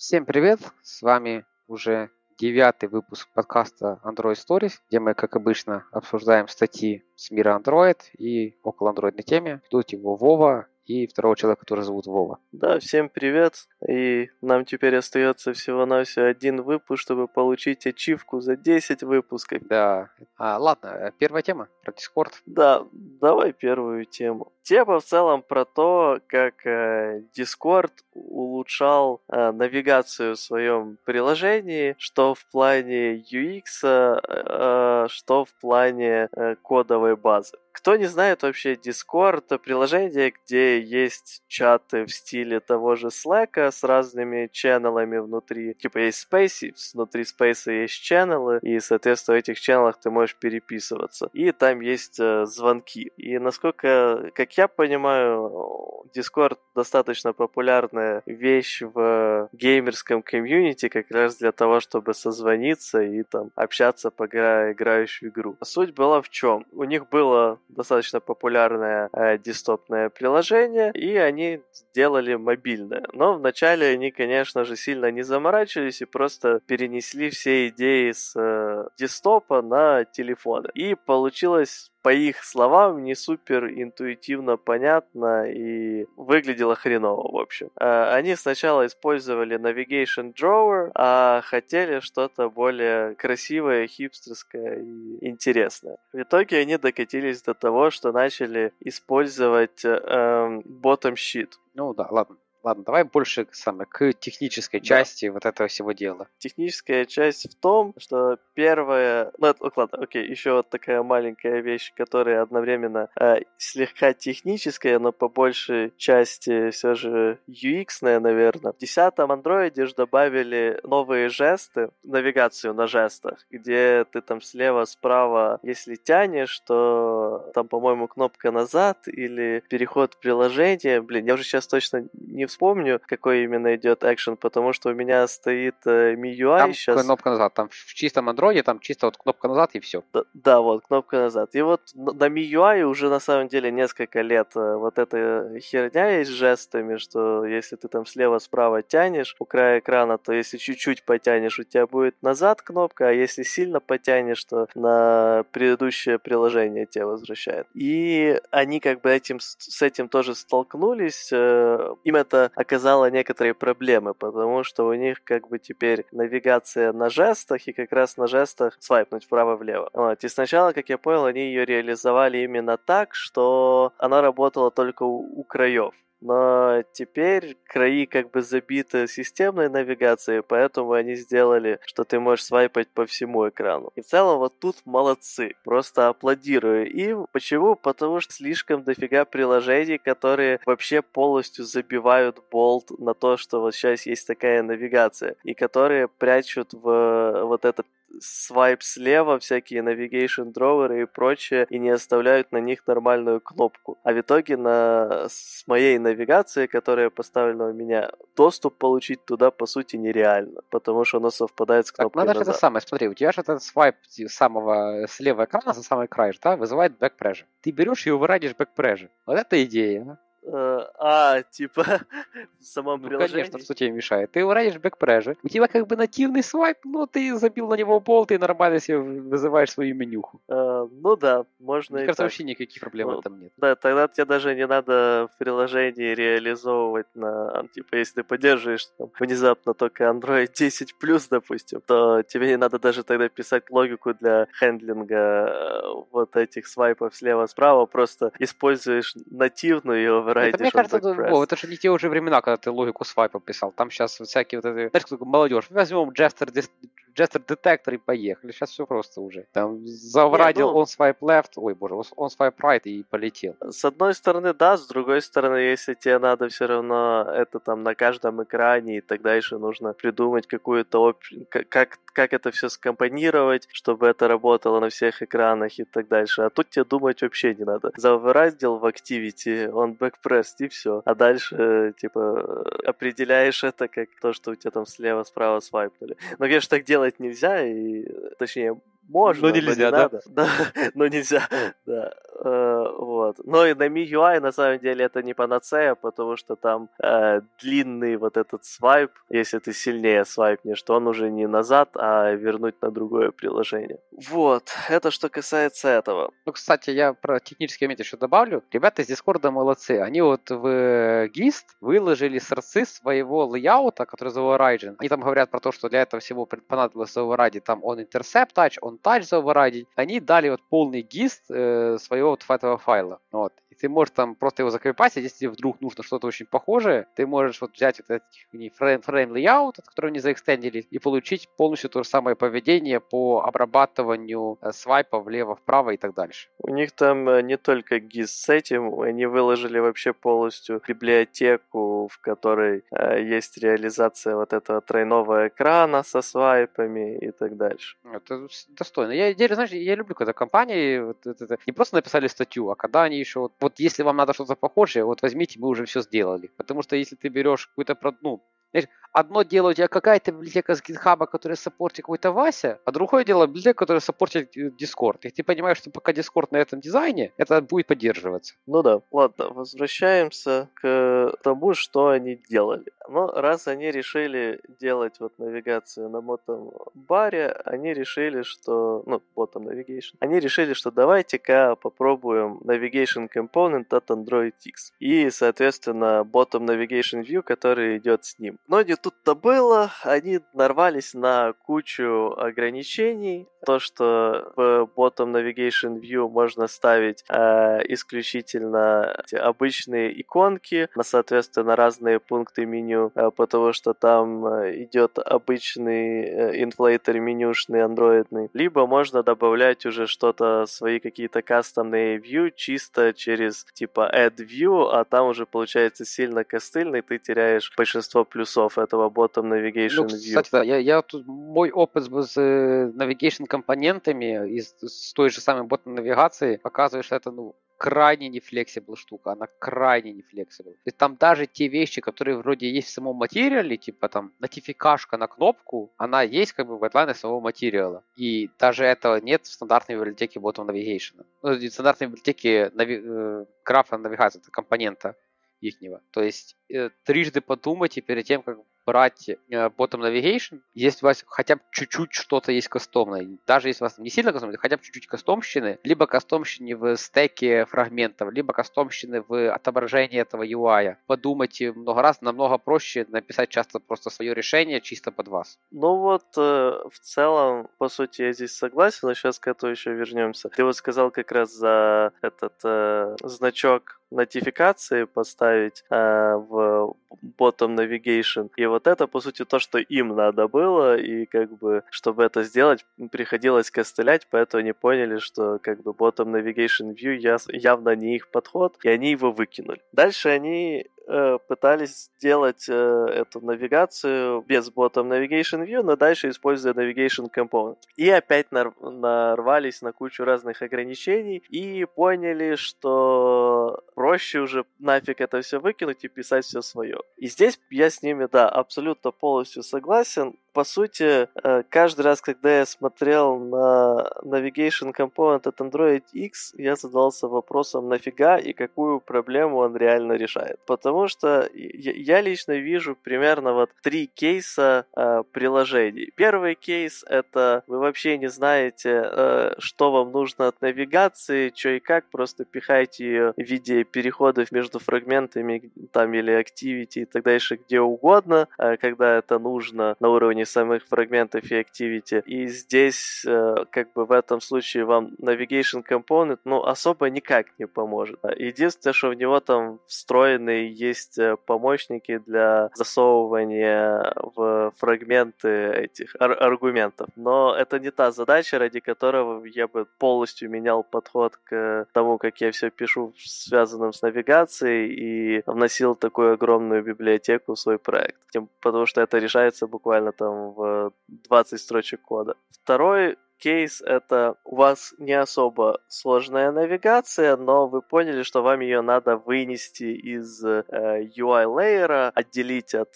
Всем привет! С вами уже девятый выпуск подкаста Android Stories, где мы, как обычно, обсуждаем статьи с мира Android и около андроидной теме. Ждут его Вова и второго человека, который зовут Вова. Да, всем привет. И нам теперь остается всего-навсего один выпуск, чтобы получить ачивку за 10 выпусков. Да. А, ладно, первая тема про Discord. Да, давай первую тему. Тема в целом про то, как э, Discord улучшал э, навигацию в своем приложении, что в плане UX, э, что в плане э, кодовой базы. Кто не знает вообще Discord, приложение, где есть чаты в стиле того же Slack с разными ченнелами внутри. Типа есть Space, внутри Space есть ченнелы, и, соответственно, в этих ченнелах ты можешь переписываться. И там есть э, звонки. И насколько, как я понимаю, Discord достаточно популярная вещь в геймерском комьюнити как раз для того, чтобы созвониться и там общаться, пока играешь в игру. Суть была в чем? У них было достаточно популярное э, дистопное приложение, и они сделали мобильное. Но вначале они, конечно же, сильно не заморачивались и просто перенесли все идеи с э, дистопа на телефоны. И получилось по их словам, не супер интуитивно понятно и выглядело хреново, в общем. А, они сначала использовали Navigation Drawer, а хотели что-то более красивое, хипстерское и интересное. В итоге они докатились до того, что начали использовать эм, bottom sheet. Ну да, ладно. Ладно, давай больше самое, к технической части да. вот этого всего дела. Техническая часть в том, что первое... Ну, это, ладно, окей, еще вот такая маленькая вещь, которая одновременно э, слегка техническая, но по большей части все же UX, наверное. В десятом андроиде же добавили новые жесты, навигацию на жестах, где ты там слева, справа, если тянешь, то там, по-моему, кнопка назад или переход приложения. Блин, я уже сейчас точно не вспомню, какой именно идет экшен, потому что у меня стоит э, MIUI там сейчас. кнопка назад, там в чистом андроиде, там чисто вот кнопка назад и все. Да, да, вот кнопка назад. И вот на MIUI уже на самом деле несколько лет э, вот эта херня есть с жестами, что если ты там слева-справа тянешь у края экрана, то если чуть-чуть потянешь, у тебя будет назад кнопка, а если сильно потянешь, то на предыдущее приложение тебя возвращает. И они как бы этим, с этим тоже столкнулись. Э, им это это оказало некоторые проблемы, потому что у них как бы теперь навигация на жестах, и как раз на жестах свайпнуть вправо-влево. Вот. И сначала, как я понял, они ее реализовали именно так, что она работала только у, у краев. Но теперь краи как бы забиты системной навигацией, поэтому они сделали, что ты можешь свайпать по всему экрану. И в целом вот тут молодцы. Просто аплодирую им. Почему? Потому что слишком дофига приложений, которые вообще полностью забивают болт на то, что вот сейчас есть такая навигация. И которые прячут в вот этот свайп слева, всякие navigation drawer и прочее, и не оставляют на них нормальную кнопку. А в итоге на, с моей навигацией, которая поставлена у меня, доступ получить туда, по сути, нереально, потому что оно совпадает с кнопкой так, надо назад. это самое, смотри, у тебя же этот свайп самого слева экрана, за самый край, да, вызывает back pressure. Ты берешь и вырадишь back pressure. Вот это идея. Э, а, типа, в самом ну, приложении? конечно, что тебе мешает. Ты уронишь бэкпрежи, у тебя как бы нативный свайп, но ты забил на него болт и нормально себе вызываешь свою менюху. А, ну да, можно Мне и кажется, так. вообще никаких проблем ну, в этом нет. Да, тогда тебе даже не надо в приложении реализовывать на, типа, если ты поддерживаешь там, внезапно только Android 10 допустим, то тебе не надо даже тогда писать логику для хендлинга э, вот этих свайпов слева-справа, просто используешь нативную и это, мне кажется, это, о, это же не те уже времена, когда ты логику свайпа писал. Там сейчас всякие вот эти, знаешь, молодежь, возьмем Jester, Jester детектор и поехали. Сейчас все просто уже. Там заврадил ну... он свайп left, ой боже, он свайп right и полетел. С одной стороны, да, с другой стороны, если тебе надо все равно это там на каждом экране, и тогда еще нужно придумать какую-то оп... как, как это все скомпонировать, чтобы это работало на всех экранах и так дальше. А тут тебе думать вообще не надо. Завраздил в Activity, он back пресс, и все. А дальше, типа, определяешь это как то, что у тебя там слева-справа свайпнули. Но, конечно, так делать нельзя, и, точнее, Можно, но нельзя, но не да? надо. Да, но нельзя, да. Э, вот. Но и на MIUI на самом деле это не панацея, потому что там э, длинный вот этот свайп, если ты сильнее свайпнешь, то он уже не назад, а вернуть на другое приложение. Вот, это что касается этого. Ну, кстати, я про технический момент еще добавлю. Ребята из Discord молодцы. Они вот в GIST выложили сорцы своего лейаута, который за Origin. Они там говорят про то, что для этого всего понадобилось override там он intercept touch, он touch заоверрайдить. Они дали вот полный GIST э, своего вот этого файла. Вот ты можешь там просто его закрепасить, если вдруг нужно что-то очень похожее, ты можешь вот взять вот этот фрейм, фрейм layout, который они заэкстендили, и получить полностью то же самое поведение по обрабатыванию э, свайпа влево-вправо и так дальше. У них там э, не только GIS с этим, они выложили вообще полностью библиотеку, в которой э, есть реализация вот этого тройного экрана со свайпами и так дальше. Это достойно. Я, я знаешь, я люблю, когда компании вот, это, не просто написали статью, а когда они еще вот вот если вам надо что-то похожее, вот возьмите, мы уже все сделали. Потому что если ты берешь какую-то, ну, знаешь, одно дело у тебя какая-то библиотека с GitHub, которая support'ит какой-то Вася, а другое дело библиотека, которая support'ит э, Discord. И ты понимаешь, что пока Discord на этом дизайне, это будет поддерживаться. Ну да, ладно, возвращаемся к тому, что они делали. Но раз они решили делать вот навигацию на bottom баре, они решили, что, ну, bottom navigation, они решили, что давайте-ка попробуем navigation component от AndroidX. И, соответственно, bottom navigation view, который идет с ним. Но не тут-то было, они нарвались на кучу ограничений. То, что в Bottom Navigation View можно ставить э, исключительно обычные иконки, на, соответственно, разные пункты меню, э, потому что там э, идет обычный э, инфлейтер менюшный андроидный. Либо можно добавлять уже что-то, свои какие-то кастомные view чисто через типа add view, а там уже получается сильно костыльный, ты теряешь большинство плюсов этого Bottom Navigation ну, View. Кстати, да, я, я тут, мой опыт с э, navigation компонентами из, с той же самой bottom навигации показывает, что это ну, крайне не flexible штука, она крайне не flexible. То есть там даже те вещи, которые вроде есть в самом материале, типа там нотификашка на кнопку, она есть как бы в гайдлайне самого материала. И даже этого нет в стандартной библиотеке Bottom Navigation. Ну, в стандартной библиотеке нави- э, графа навигации, это компонента ихнего. То есть э, трижды подумайте перед тем, как брать э, Bottom Navigation, если у вас хотя бы чуть-чуть что-то есть кастомное, даже если у вас не сильно кастомное, хотя бы чуть-чуть кастомщины, либо кастомщины в стеке фрагментов, либо кастомщины в отображении этого UI. Подумайте много раз, намного проще написать часто просто свое решение чисто под вас. Ну вот, э, в целом, по сути, я здесь согласен, но сейчас к этому еще вернемся. Ты вот сказал как раз за этот э, значок нотификации поставить э, в bottom navigation. И вот это, по сути, то, что им надо было, и как бы, чтобы это сделать, приходилось костылять, поэтому они поняли, что как бы bottom navigation view явно не их подход, и они его выкинули. Дальше они э, пытались сделать э, эту навигацию без bottom navigation view, но дальше используя navigation component. И опять нар- нарвались на кучу разных ограничений и поняли, что проще уже нафиг это все выкинуть и писать все свое. И здесь я с ними, да, абсолютно полностью согласен по сути, э, каждый раз, когда я смотрел на Navigation Component от Android X, я задался вопросом, нафига и какую проблему он реально решает. Потому что я лично вижу примерно вот три кейса э, приложений. Первый кейс — это вы вообще не знаете, э, что вам нужно от навигации, что и как, просто пихаете ее в виде переходов между фрагментами там или activity и так дальше где угодно, когда это нужно на уровне самых фрагментов и activity. И здесь, э, как бы в этом случае вам navigation component, ну, особо никак не поможет. Единственное, что в него там встроенные есть э, помощники для засовывания в фрагменты этих ар- аргументов. Но это не та задача, ради которого я бы полностью менял подход к тому, как я все пишу, связанным с навигацией, и вносил такую огромную библиотеку в свой проект. Тем, потому что это решается буквально там в 20 строчек кода. Второй кейс это у вас не особо сложная навигация, но вы поняли, что вам ее надо вынести из э, UI лейера, отделить от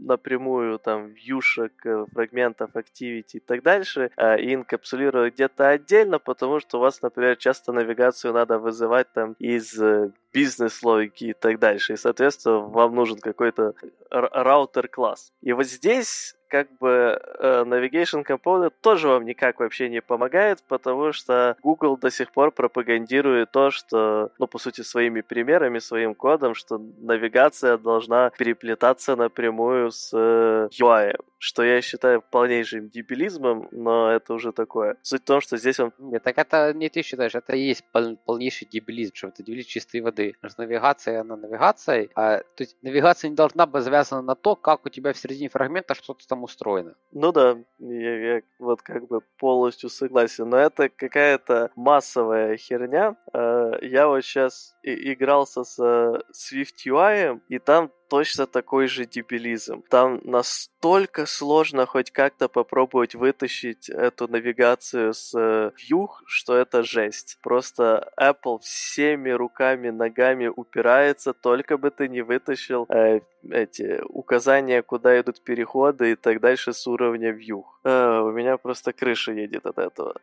напрямую там вьюшек, э, фрагментов, activity и так дальше, э, и инкапсулировать где-то отдельно, потому что у вас, например, часто навигацию надо вызывать там из э, бизнес-логики и так дальше, и, соответственно, вам нужен какой-то раутер-класс. И вот здесь как бы э, Navigation Component тоже вам никак вообще не помогает, потому что Google до сих пор пропагандирует то, что, ну, по сути, своими примерами, своим кодом, что навигация должна переплетаться напрямую с э, UI что я считаю полнейшим дебилизмом, но это уже такое. Суть в том, что здесь он... Нет, так это не ты считаешь, это и есть пол- полнейший дебилизм, что это дебилизм чистой воды. Потому что навигация, она навигацией, а то есть навигация не должна быть завязана на то, как у тебя в середине фрагмента что-то там устроено. Ну да, я, я вот как бы полностью согласен, но это какая-то массовая херня. Э, я вот сейчас игрался с Swift UI, и там точно такой же дебилизм. Там настолько сложно хоть как-то попробовать вытащить эту навигацию с Vue, что это жесть. Просто Apple всеми руками, ногами упирается, только бы ты не вытащил э, эти указания, куда идут переходы и так дальше с уровня Vue. Э, у меня просто крыша едет от этого.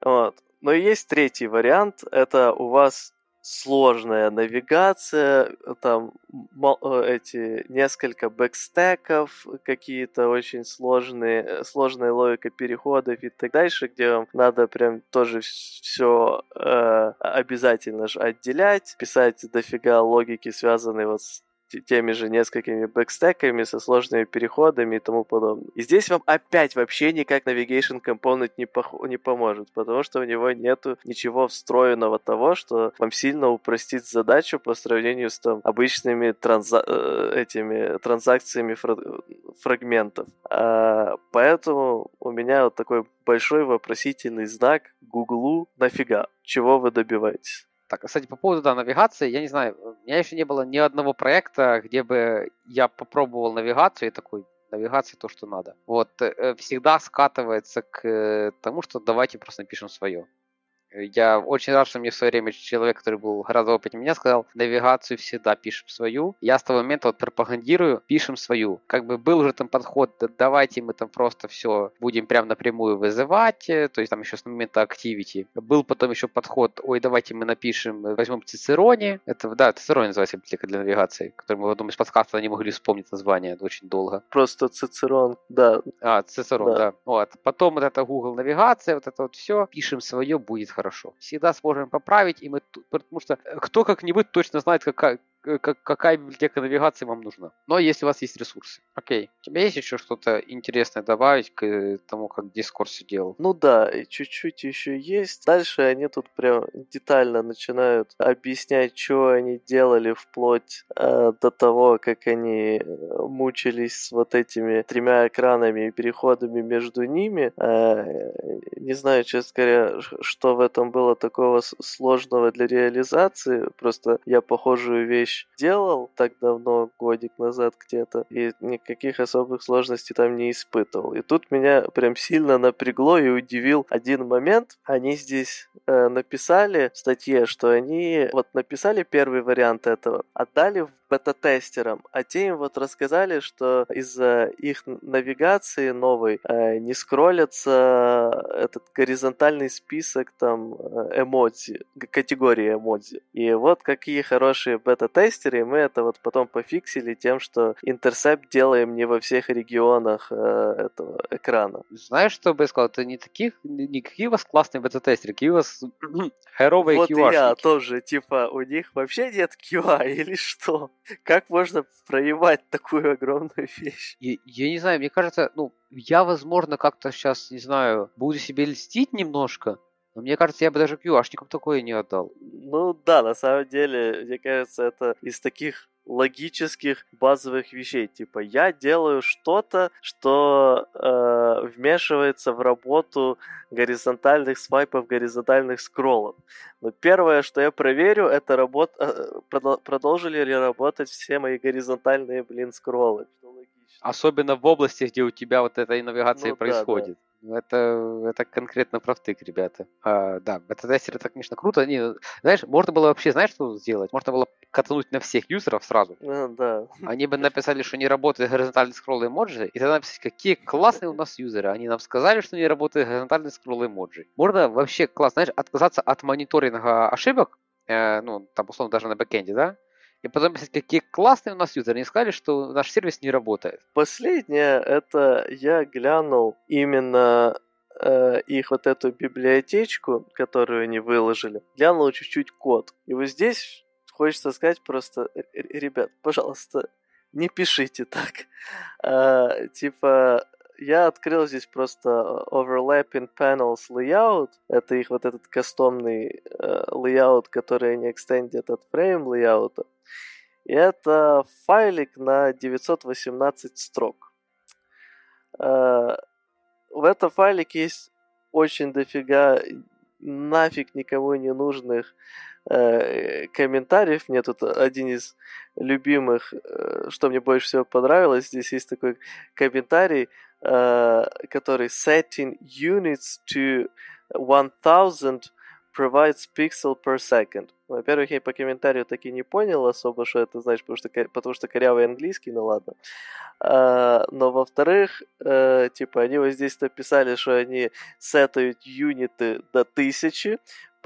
Вот. Но есть третий вариант. Это у вас сложная навигация, там э, эти несколько бэкстеков, какие-то очень сложные, сложная логика переходов и так дальше, где вам надо прям тоже все э, обязательно же отделять, писать дофига логики, связанные вот с теми же несколькими бэкстеками, со сложными переходами и тому подобное. И здесь вам опять вообще никак Navigation Component не, пох- не поможет, потому что у него нету ничего встроенного того, что вам сильно упростит задачу по сравнению с там обычными транза- э, этими транзакциями фра- фрагментов. А, поэтому у меня вот такой большой вопросительный знак Гуглу нафига, чего вы добиваетесь? Так, кстати, по поводу да, навигации, я не знаю, у меня еще не было ни одного проекта, где бы я попробовал навигацию и такой, навигация то, что надо. Вот, э, всегда скатывается к э, тому, что давайте просто напишем свое. Я очень рад, что мне в свое время человек, который был гораздо опытнее меня, сказал, навигацию всегда пишем свою. Я с того момента вот пропагандирую, пишем свою. Как бы был уже там подход, давайте мы там просто все будем прям напрямую вызывать, э, то есть там еще с момента activity. Был потом еще подход, ой, давайте мы напишем, э, возьмем Цицероне. Это, да, Цицероне называется библиотека для навигации, которую мы в одном из подкастов не могли вспомнить название очень долго. Просто Цицерон, да. А, Цицерон, да. да. Вот. Потом вот это Google навигация, вот это вот все, пишем свое, будет хорошо. Всегда сможем поправить, и мы, потому что э, кто как-нибудь точно знает, какая, как, какая библиотека навигации вам нужна. Но если у вас есть ресурсы. Окей. У тебя есть еще что-то интересное добавить к э, тому, как Discord все делал? Ну да, и чуть-чуть еще есть. Дальше они тут прям детально начинают объяснять, что они делали вплоть э, до того, как они э, мучились с вот этими тремя экранами и переходами между ними. Э, не знаю, честно говоря, что в этом было такого сложного для реализации. Просто я похожую вещь делал так давно, годик назад где-то, и никаких особых сложностей там не испытывал. И тут меня прям сильно напрягло и удивил один момент. Они здесь э, написали в статье, что они вот написали первый вариант этого, отдали бета-тестерам, а те им вот рассказали, что из-за их навигации новой э, не скроллится этот горизонтальный список там э, эмодзи, категории эмодзи. И вот какие хорошие бета-тестеры, мы это вот потом пофиксили тем, что интерсепт делаем не во всех регионах э, этого экрана. Знаешь, что бы я сказал? Это не таких, не какие у вас классные бета-тестеры, какие у вас херовые Вот и я тоже, типа, у них вообще нет QA или что? Как можно проебать такую огромную вещь? Я, я не знаю, мне кажется, ну, я, возможно, как-то сейчас, не знаю, буду себе льстить немножко, но мне кажется, я бы даже QA-шникам такое не отдал. Ну да, на самом деле, мне кажется, это из таких логических базовых вещей. Типа, я делаю что-то, что э, вмешивается в работу горизонтальных свайпов, горизонтальных скроллов. Но первое, что я проверю, это работ... Э, продолжили ли работать все мои горизонтальные, блин, скроллы. Особенно в области, где у тебя вот эта навигация ну, происходит. Да, Ну, это, это конкретно про втык, ребята. А, да, бета-тестеры, это, конечно, круто. Они, знаешь, можно было вообще, знаешь, что сделать? Можно было катануть на всех юзеров сразу. А, да. Они бы написали, что не работает горизонтальный скролл эмоджи, и тогда написать, какие классные у нас юзеры. Они нам сказали, что не работает горизонтальный скролл эмоджи. Можно вообще класс, знаешь, отказаться от мониторинга ошибок, э, ну, там, условно, даже на бэкенде, да? и потом писать, какие классные у нас юзеры. Они сказали, что наш сервис не работает. Последнее, это я глянул именно э, их вот эту библиотечку, которую они выложили. Глянул чуть-чуть код. И вот здесь хочется сказать просто, ребят, пожалуйста, не пишите так. Э, типа, я открыл здесь просто overlapping panels layout. Это их вот этот кастомный э, layout, который они экстендят от frame layout. И это файлик на 918 строк. Э, в этом файлике есть очень дофига нафиг никому не нужных э, комментариев. Мне тут один из любимых, э, что мне больше всего понравилось, здесь есть такой комментарий, э, который setting units to 1000 provides pixel per second. Во-первых, я по комментарию таки не понял особо, что это значит, потому что, потому что корявый английский, ну ладно. Но во-вторых, типа, они вот здесь написали, что они сетают юниты до тысячи,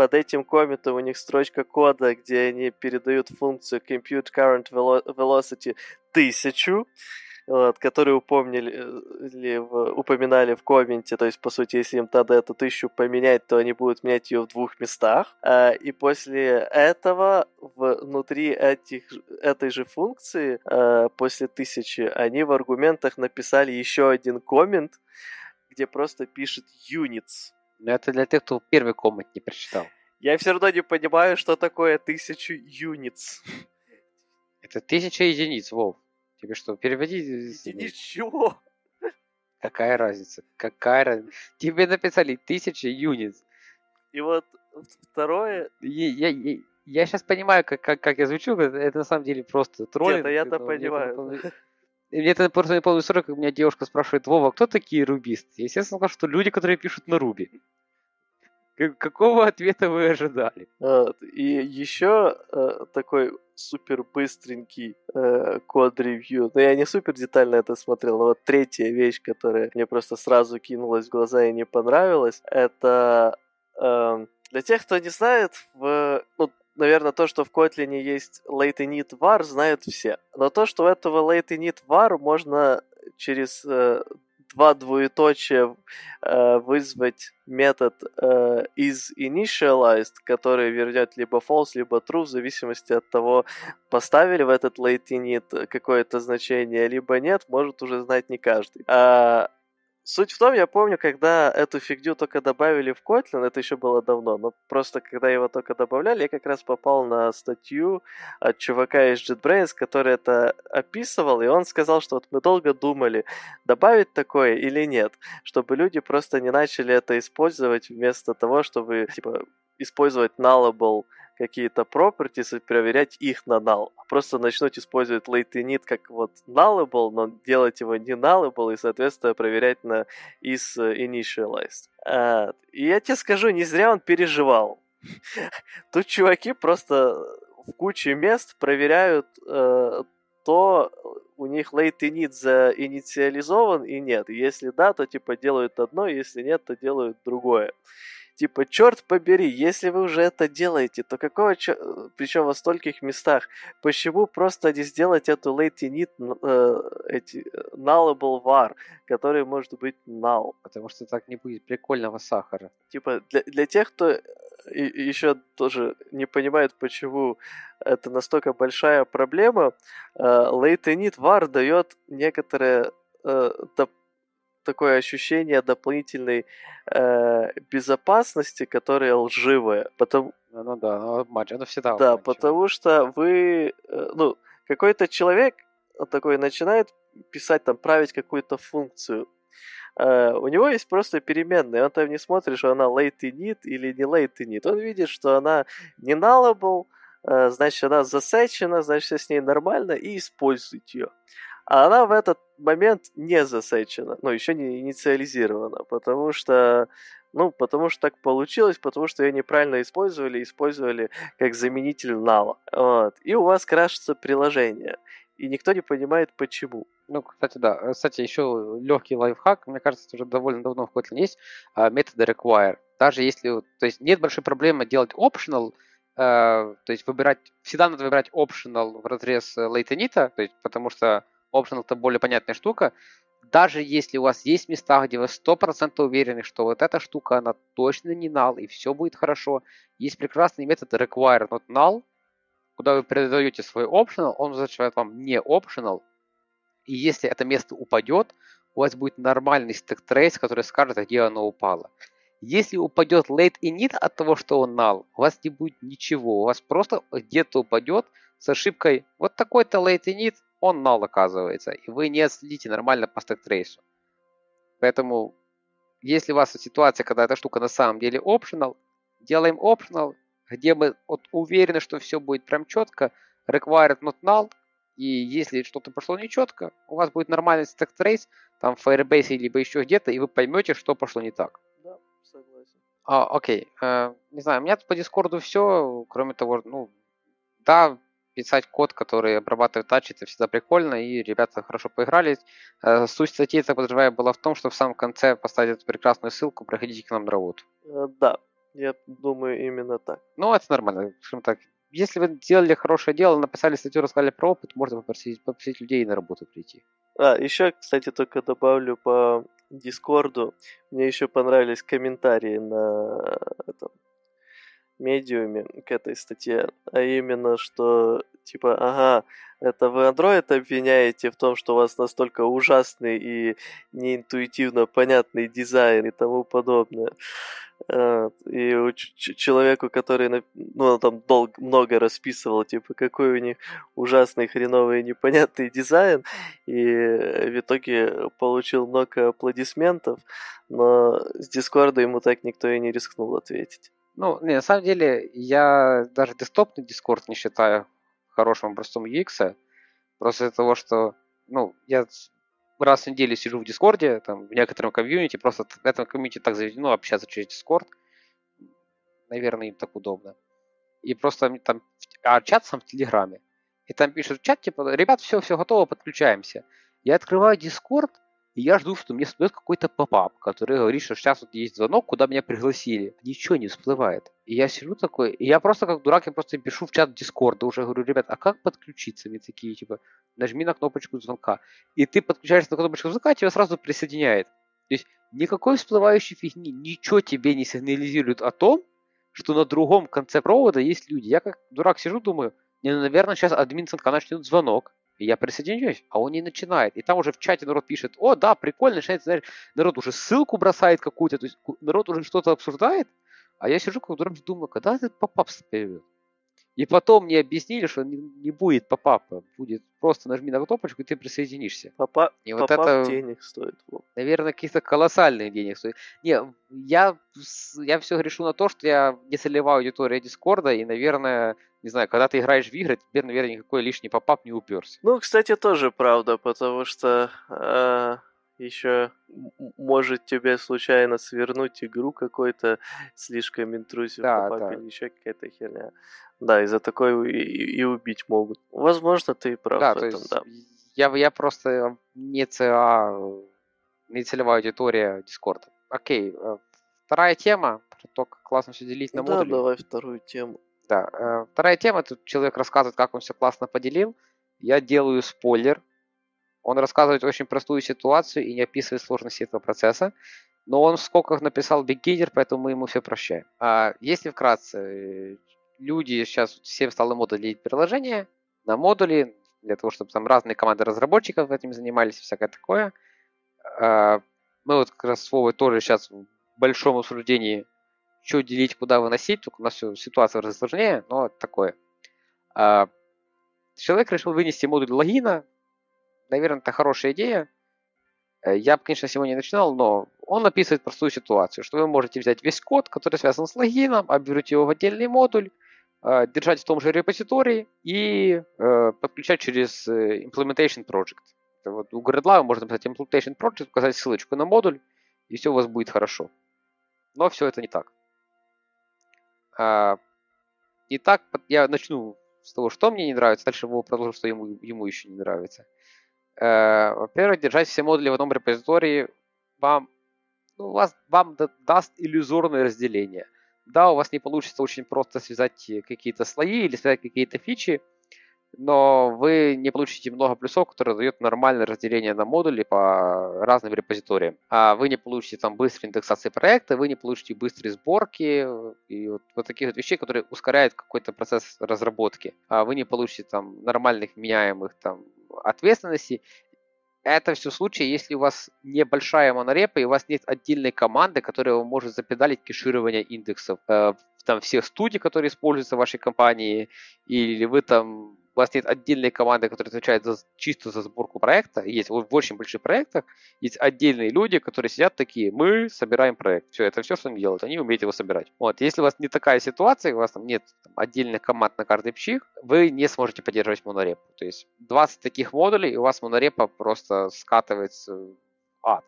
под этим комментом у них строчка кода, где они передают функцию compute current velocity тысячу вот, которые упомнили, в, упоминали в комменте, то есть, по сути, если им тогда эту тысячу поменять, то они будут менять ее в двух местах, а, и после этого внутри этих, этой же функции, а, после тысячи, они в аргументах написали еще один коммент, где просто пишет units. Но это для тех, кто первый коммент не прочитал. Я все равно не понимаю, что такое тысячу units. Это тысяча единиц, Вов. Тебе что, переводи? Ничего. Какая разница? Какая разница? Тебе написали тысячи юниц. И вот второе... Я, я, я сейчас понимаю, как, как, как я звучу, это на самом деле просто троллинг. Нет, я-то понимаю. Мне это просто не помню историю, как меня девушка спрашивает, Вова, кто такие рубисты? Естественно, сказал, что люди, которые пишут на руби. Какого ответа вы ожидали? И еще э, такой супер быстренький э, код-ревью. Но я не супер детально это смотрел, но вот третья вещь, которая мне просто сразу кинулась в глаза и не понравилась, это э, для тех, кто не знает, в, ну, наверное, то, что в Kotlin есть late init var, знают все. Но то, что у этого late init var можно через э, два двоеточия э, вызвать метод э, is который вернет либо false, либо true, в зависимости от того, поставили в этот late init какое-то значение, либо нет, может уже знать не каждый. А Суть в том, я помню, когда эту фигню только добавили в Kotlin, это еще было давно, но просто когда его только добавляли, я как раз попал на статью от чувака из JetBrains, который это описывал, и он сказал, что вот мы долго думали, добавить такое или нет, чтобы люди просто не начали это использовать вместо того, чтобы типа использовать nullable какие-то properties и проверять их на null. А просто начнуть использовать late init как вот nullable, но делать его не nullable и, соответственно, проверять на is initialized. А, и я тебе скажу, не зря он переживал. Тут чуваки просто в куче мест проверяют э, то у них late init заинициализован и нет. Если да, то типа делают одно, если нет, то делают другое. Типа, черт побери, если вы уже это делаете, то какого чер... причем во стольких местах, почему просто не сделать эту late init э, эти, nullable var, который может быть null? Потому что так не будет прикольного сахара. Типа, для, для тех, кто и, еще тоже не понимает, почему это настолько большая проблема, э, late init var дает некоторое э, такое ощущение дополнительной э, безопасности, которая лживая. Потому... Ну, ну да, ну, обманчиво, оно всегда Да, потому что вы, э, ну, какой-то человек такой начинает писать, там, править какую-то функцию, Uh, у него есть просто переменная, он там не смотрит, что она late init или не late init. Он видит, что она не nullable, uh, значит, она засечена, значит, с ней нормально, и использует ее. А она в этот момент не засечена, ну, еще не инициализирована, потому что ну, потому что так получилось, потому что ее неправильно использовали, использовали как заменитель нала. Вот. И у вас крашится приложение. И никто не понимает, почему. Ну, кстати, да. Э, кстати, еще легкий лайфхак, мне кажется, уже довольно давно в Kotlin есть, а, методы require. Даже если, то есть нет большой проблемы делать optional, э, то есть выбирать, всегда надо выбирать optional в разрез лейтенита, то есть потому что optional это более понятная штука, даже если у вас есть места, где вы 100% уверены, что вот эта штука, она точно не null, и все будет хорошо, есть прекрасный метод require not null, куда вы передаете свой optional, он возвращает вам не optional, и если это место упадет, у вас будет нормальный стек трейс, который скажет, где оно упало. Если упадет late init от того, что он null, у вас не будет ничего. У вас просто где-то упадет с ошибкой вот такой-то late init, он null оказывается, и вы не отследите нормально по стек-трейсу. Поэтому, если у вас ситуация, когда эта штука на самом деле optional, делаем optional, где мы вот уверены, что все будет прям четко, required not null, и если что-то пошло нечетко, у вас будет нормальный stack trace, там в Firebase либо еще где-то, и вы поймете, что пошло не так. Да, согласен. А, окей. Э, не знаю, у меня тут по Дискорду все, кроме того, ну, да, писать код, который обрабатывает touch, это всегда прикольно, и ребята хорошо поигрались. Э, суть статьи, так подозреваю, была в том, что в самом конце поставить эту прекрасную ссылку, проходите к нам на работу. Э, да, я думаю именно так. Ну, это нормально, скажем так. Если вы сделали хорошее дело, написали статью, рассказали про опыт, можно попросить, попросить людей на работу прийти. А, еще, кстати, только добавлю по Дискорду. Мне еще понравились комментарии на этом, медиуме к этой статье, а именно, что типа, ага, это вы Android обвиняете в том, что у вас настолько ужасный и неинтуитивно понятный дизайн и тому подобное. А, и человеку, который ну, там долго, много расписывал, типа, какой у них ужасный, хреновый непонятный дизайн, и в итоге получил много аплодисментов, но с Дискорда ему так никто и не рискнул ответить. Ну, не, на самом деле, я даже десктопный Discord не считаю хорошим образцом UX, просто из-за того, что, ну, я раз в неделю сижу в Дискорде, там, в некотором комьюнити, просто в этом комьюнити так заведено общаться через Дискорд, наверное, им так удобно. И просто там, а чат сам в Телеграме, и там пишут чат, типа, ребят, все, все готово, подключаемся. Я открываю Дискорд, и я жду, что мне всплывет какой-то popup, который говорит, что сейчас вот есть звонок, куда меня пригласили. Ничего не всплывает. И я сижу такой, и я просто как дурак, я просто пишу в чат Дискорда, уже говорю, ребят, а как подключиться? Мне такие, типа, нажми на кнопочку звонка. И ты подключаешься на кнопочку звонка, тебя сразу присоединяет. То есть никакой всплывающей фигни, ничего тебе не сигнализирует о том, что на другом конце провода есть люди. Я как дурак сижу, думаю, не, ну, наверное, сейчас админ звонка начнет звонок. И я присоединяюсь, а он не начинает. И там уже в чате народ пишет, о, да, прикольно, начинает, знаешь, народ уже ссылку бросает какую-то, то есть народ уже что-то обсуждает, а я сижу как дурак думаю, когда этот попап появится? И потом мне объяснили, что не, будет попапа, будет просто нажми на кнопочку, и ты присоединишься. Попа... И вот это, денег стоит. Наверное, каких-то колоссальных денег стоит. Не, я, я все грешу на то, что я не целевая аудитория Дискорда, и, наверное, не знаю, когда ты играешь в игры, тебе, наверное, никакой лишний попап не уперся. Ну, кстати, тоже правда, потому что э, еще может тебе случайно свернуть игру какой-то слишком интрузив да, попап да. еще какая-то херня. Да, из-за такой и, и убить могут. Возможно, ты и прав да, в этом, есть да. Я, я просто не ЦА, не целевая аудитория Дискорда. Окей, э, вторая тема, про то, как классно все делить на да, модули. Да, давай вторую тему. Да, э, вторая тема, тут человек рассказывает, как он все классно поделил. Я делаю спойлер. Он рассказывает очень простую ситуацию и не описывает сложности этого процесса. Но он в скобках написал beginner, поэтому мы ему все прощаем. А если вкратце, люди сейчас всем стало мода делить приложения на модули, для того, чтобы там разные команды разработчиков этим занимались, всякое такое. А, мы вот как раз с Вовой тоже сейчас в большом обсуждении что делить, куда выносить, только у нас все, ситуация уже сложнее, но такое. А, человек решил вынести модуль логина, наверное, это хорошая идея. Э, я бы, конечно, сегодня не начинал, но он описывает простую ситуацию, что вы можете взять весь код, который связан с логином, обернуть его в отдельный модуль, э, держать в том же репозитории и э, подключать через Implementation Project. Вот у Gradle можно написать implementation project, указать ссылочку на модуль, и все у вас будет хорошо. Но все это не так. А, не так, я начну с того, что мне не нравится, дальше его продолжу, что ему, ему еще не нравится. А, во-первых, держать все модули в одном репозитории вам, ну, вас, вам даст иллюзорное разделение. Да, у вас не получится очень просто связать какие-то слои или связать какие-то фичи, но вы не получите много плюсов, которые дают нормальное разделение на модули по разным репозиториям. А вы не получите там быстрой индексации проекта, вы не получите быстрой сборки и вот, вот таких вот вещей, которые ускоряют какой-то процесс разработки. А вы не получите там нормальных меняемых там ответственностей. Это все случаи, если у вас небольшая монорепа и у вас нет отдельной команды, которая может запедалить кеширование индексов э, там всех студий, которые используются в вашей компании, или вы там у вас нет отдельной команды, которая отвечает за, чисто за сборку проекта. Есть в очень больших проектах есть отдельные люди, которые сидят такие, мы собираем проект. Все, это все, что они делают, они умеют его собирать. Вот, если у вас не такая ситуация, у вас там нет там, отдельных команд на каждый пчих, вы не сможете поддерживать монорепу. То есть 20 таких модулей, и у вас монорепа просто скатывается в ад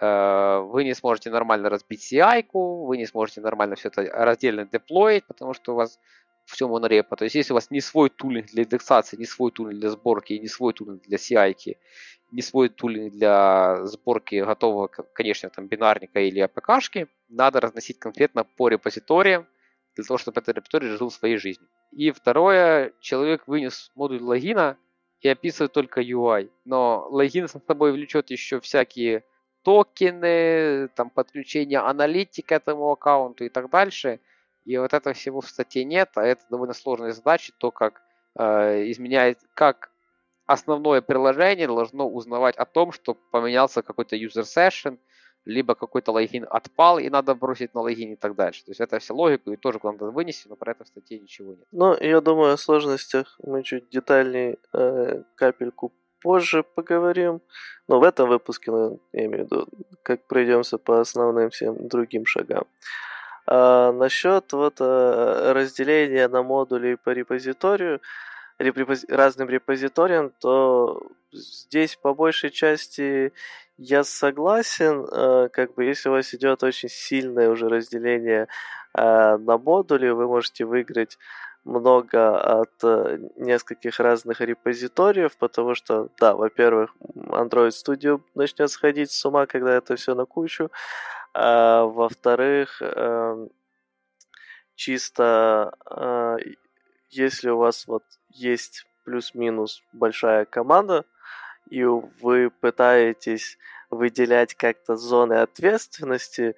э, вы не сможете нормально разбить CI-ку, вы не сможете нормально все это раздельно деплоить, потому что у вас все монорепа. То есть если у вас не свой тулинг для индексации, не свой тулинг для сборки, не свой тулинг для CI, не свой тулинг для сборки готового, конечно, там бинарника или APK, надо разносить конкретно по репозиториям, для того, чтобы этот репозиторий жил своей жизнью. И второе, человек вынес модуль логина и описывает только UI. Но логин с собой влечет еще всякие токены, там подключение аналитики к этому аккаунту и так дальше – и вот этого всего в статье нет, а это довольно сложная задача, то, как э, изменяет, как основное приложение должно узнавать о том, что поменялся какой-то user session, либо какой-то логин отпал, и надо бросить на логин и так дальше. То есть это вся логику и тоже надо вынести, но про это в статье ничего нет. Ну, я думаю, о сложностях мы чуть детальнее э, капельку позже поговорим. Но в этом выпуске, ну, я имею в виду, как пройдемся по основным всем другим шагам. А, насчет вот а, разделения на модули по репозиторию, репози- разным репозиториям, то здесь по большей части я согласен, а, как бы если у вас идет очень сильное уже разделение а, на модули, вы можете выиграть много от э, нескольких разных репозиториев, потому что, да, во-первых, Android Studio начнет сходить с ума, когда это все на кучу, во-вторых, эм, чисто а, если у вас вот есть плюс-минус большая команда, и вы пытаетесь выделять как-то зоны ответственности,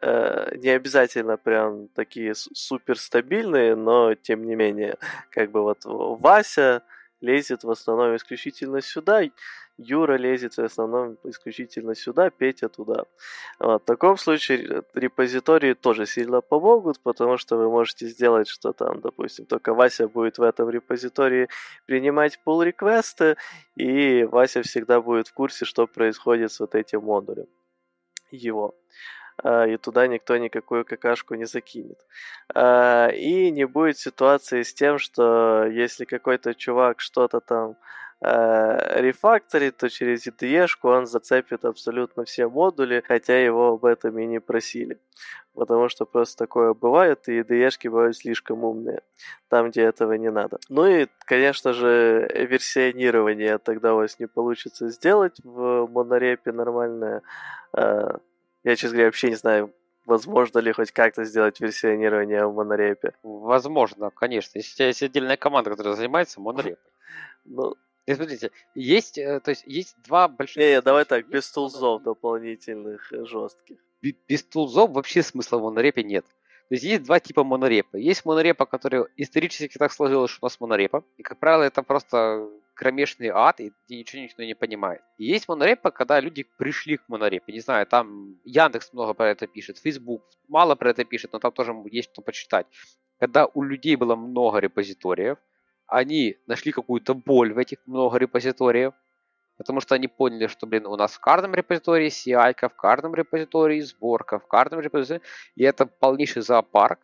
э, не обязательно прям такие суперстабильные, но тем не менее, как бы вот Вася лезет в основном исключительно сюда, Юра лезет в основном исключительно сюда, Петя туда. Вот. В таком случае репозитории тоже сильно помогут, потому что вы можете сделать, что там, допустим, только Вася будет в этом репозитории принимать pull реквесты и Вася всегда будет в курсе, что происходит с вот этим модулем его и туда никто никакую какашку не закинет. А, и не будет ситуации с тем, что если какой-то чувак что-то там э, рефакторит, то через IDE он зацепит абсолютно все модули, хотя его об этом и не просили. Потому что просто такое бывает, и IDE бывают слишком умные, там, где этого не надо. Ну и, конечно же, версионирование тогда у вас не получится сделать в монорепе нормальное. Я, честно говоря, вообще не знаю, возможно ли хоть как-то сделать версионирование в монорепе. Возможно, конечно. Если у тебя есть отдельная команда, которая занимается монорепой. Ну, и смотрите, есть, э, то есть есть два больших... Не, не, давай так, без тулзов дополнительных э, жестких. Без тулзов вообще смысла в монорепе нет. То есть есть два типа монорепа. Есть монорепа, который исторически так сложилось, что у нас монорепа. И, как правило, это просто кромешный ад, и ничего никто не понимает. И есть монорепа, когда люди пришли к монорепе. Не знаю, там Яндекс много про это пишет, Facebook мало про это пишет, но там тоже есть что почитать. Когда у людей было много репозиториев, они нашли какую-то боль в этих много репозиториев, потому что они поняли, что, блин, у нас в каждом репозитории CI, в каждом репозитории сборка, в каждом репозитории, и это полнейший зоопарк,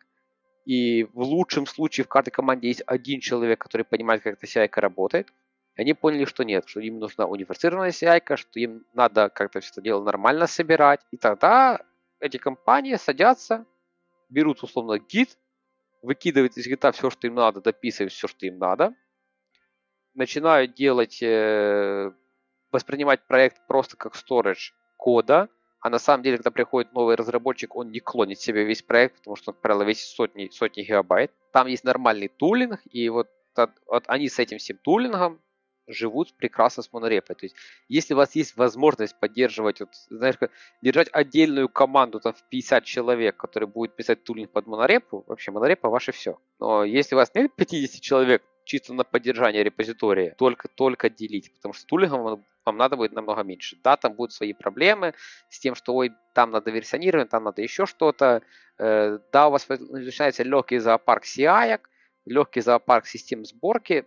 и в лучшем случае в каждой команде есть один человек, который понимает, как эта CI работает, Они поняли, что нет, что им нужна универсированная CI, что им надо как-то все это дело нормально собирать. И тогда эти компании садятся, берут условно гид, выкидывают из гита все, что им надо, дописывают все, что им надо, начинают делать, э, воспринимать проект просто как storage кода, а на самом деле, когда приходит новый разработчик, он не клонит себе весь проект, потому что, как правило, весит сотни, сотни гигабайт. Там есть нормальный тулинг, и вот, вот они с этим всем тулингом живут прекрасно с монорепой. То есть, если у вас есть возможность поддерживать, вот, знаешь, держать отдельную команду там, в 50 человек, который будет писать тулинг под монорепу, вообще монорепа ваше все. Но если у вас нет 50 человек, чисто на поддержание репозитория, только, только делить, потому что тулингом вам надо будет намного меньше. Да, там будут свои проблемы с тем, что ой, там надо версионировать, там надо еще что-то. Э, да, у вас начинается легкий зоопарк CI, легкий зоопарк систем сборки,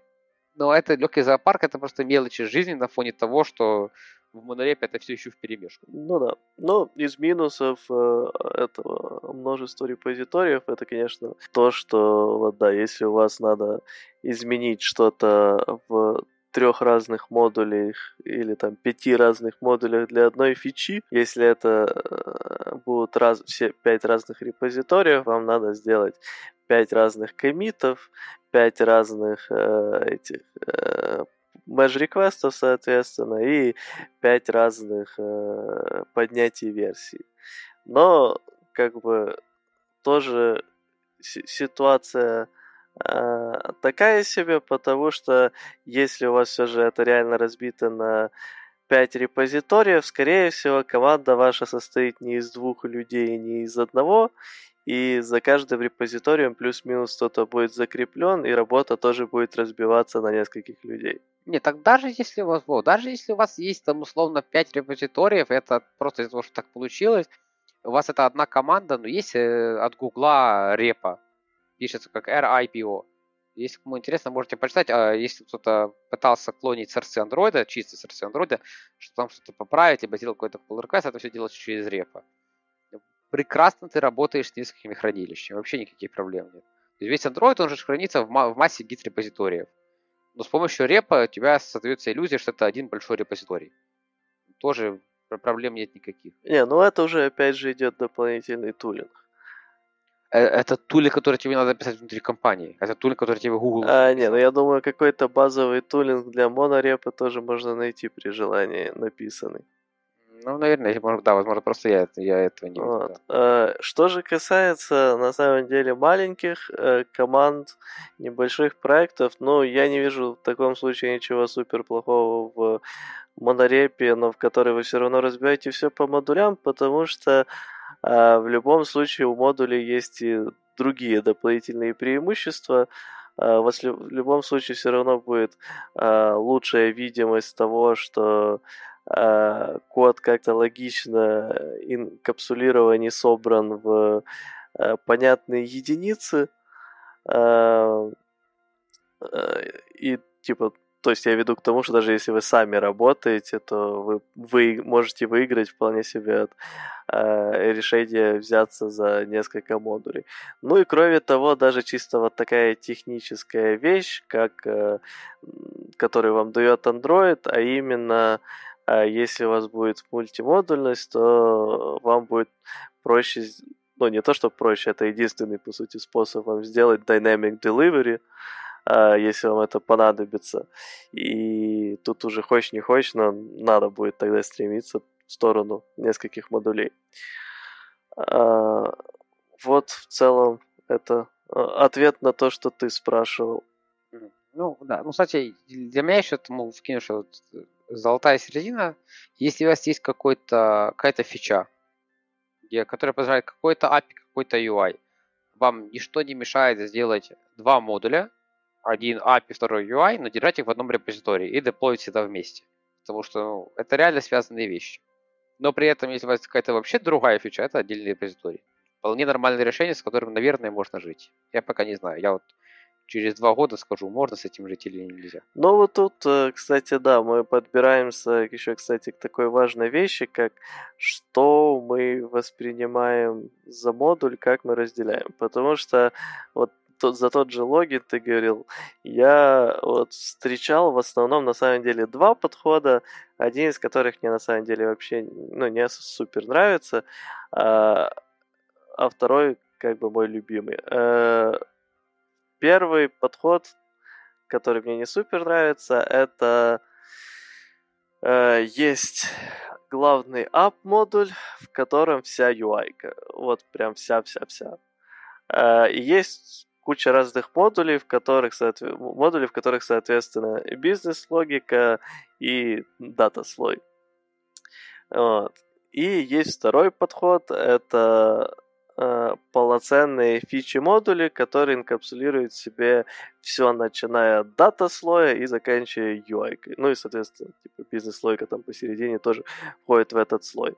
но это легкий зоопарк, это просто мелочи жизни на фоне того, что в монорепе это все еще в перемешку. Ну да. Но из минусов э, этого множества репозиториев, это, конечно, то, что, вот да, если у вас надо изменить что-то в трех разных модулях или там пяти разных модулях для одной фичи. Если это э, будут раз, все пять разных репозиториев, вам надо сделать пять разных комитов, пять разных э, этих э, реквестов, соответственно, и пять разных э, поднятий версий. Но как бы тоже ситуация э, такая себе, потому что если у вас все же это реально разбито на 5 репозиториев, скорее всего, команда ваша состоит не из двух людей, не из одного, и за каждым репозиторием плюс-минус кто-то будет закреплен, и работа тоже будет разбиваться на нескольких людей. Не, так даже если у вас, вот, даже если у вас есть там условно 5 репозиториев, это просто из-за того, что так получилось, у вас это одна команда, но есть э, от Гугла репа, пишется как RIPO. Если кому интересно, можете почитать, а если кто-то пытался клонить сорсы андроида, чистые сорсы андроида, что там что-то поправить, либо сделать какой-то pull request, это все делается через репа прекрасно ты работаешь с несколькими хранилищами, вообще никаких проблем нет. То есть весь Android, он же хранится в, в массе гид-репозиториев. Но с помощью репа у тебя создается иллюзия, что это один большой репозиторий. Тоже проблем нет никаких. Не, ну это уже опять же идет дополнительный тулинг. Э, это тулинг, который тебе надо писать внутри компании. Это тулинг, который тебе Google... А, не, ну я думаю, какой-то базовый тулинг для монорепа тоже можно найти при желании написанный. Ну, наверное, может, да, возможно, просто я, я этого не вот. Да. Что же касается, на самом деле, маленьких э, команд, небольших проектов, ну, я не вижу в таком случае ничего супер плохого в монорепе, но в которой вы все равно разбиваете все по модулям, потому что э, в любом случае у модулей есть и другие дополнительные преимущества. В любом случае все равно будет лучшая видимость того, что э, код как-то логично инкапсулирован и собран в э, понятные единицы. Э, и типа то есть я веду к тому, что даже если вы сами работаете, то вы, вы можете выиграть вполне себе от э, решения взяться за несколько модулей. Ну и кроме того, даже чисто вот такая техническая вещь, как, э, которую вам дает Android, а именно если у вас будет мультимодульность, то вам будет проще, ну не то, что проще, это единственный, по сути, способ вам сделать Dynamic Delivery, а, если вам это понадобится. И тут уже хочешь не хочешь, но надо будет тогда стремиться в сторону нескольких модулей. А, вот в целом это ответ на то, что ты спрашивал. Ну, да. Ну, кстати, для меня еще, ну, вкину, что вот золотая середина, если у вас есть какой-то, какая-то фича, где, которая позволяет какой-то API, какой-то UI, вам ничто не мешает сделать два модуля, один API, второй UI, но держать их в одном репозитории и деплоить всегда вместе. Потому что ну, это реально связанные вещи. Но при этом, если у вас какая-то вообще другая фича, это отдельный репозиторий. Вполне нормальное решение, с которым, наверное, можно жить. Я пока не знаю. Я вот через два года скажу, можно с этим жить или нельзя. Ну вот тут, э, кстати, да, мы подбираемся еще, кстати, к такой важной вещи, как что мы воспринимаем за модуль, как мы разделяем. Потому что вот тот, за тот же логин ты говорил, я вот встречал в основном на самом деле два подхода, один из которых мне на самом деле вообще ну, не супер нравится, а, а второй как бы мой любимый. Первый подход, который мне не супер нравится, это э, есть главный app-модуль, в котором вся UI. Вот прям вся-вся-вся. Э, и есть куча разных модулей, в которых, соотве... модулей, в которых, соответственно, бизнес-логика и дата-слой. Вот. И есть второй подход, это полноценные фичи-модули, которые инкапсулируют в себе все, начиная от дата-слоя и заканчивая UI. Ну и, соответственно, типа бизнес-слойка там посередине тоже входит в этот слой.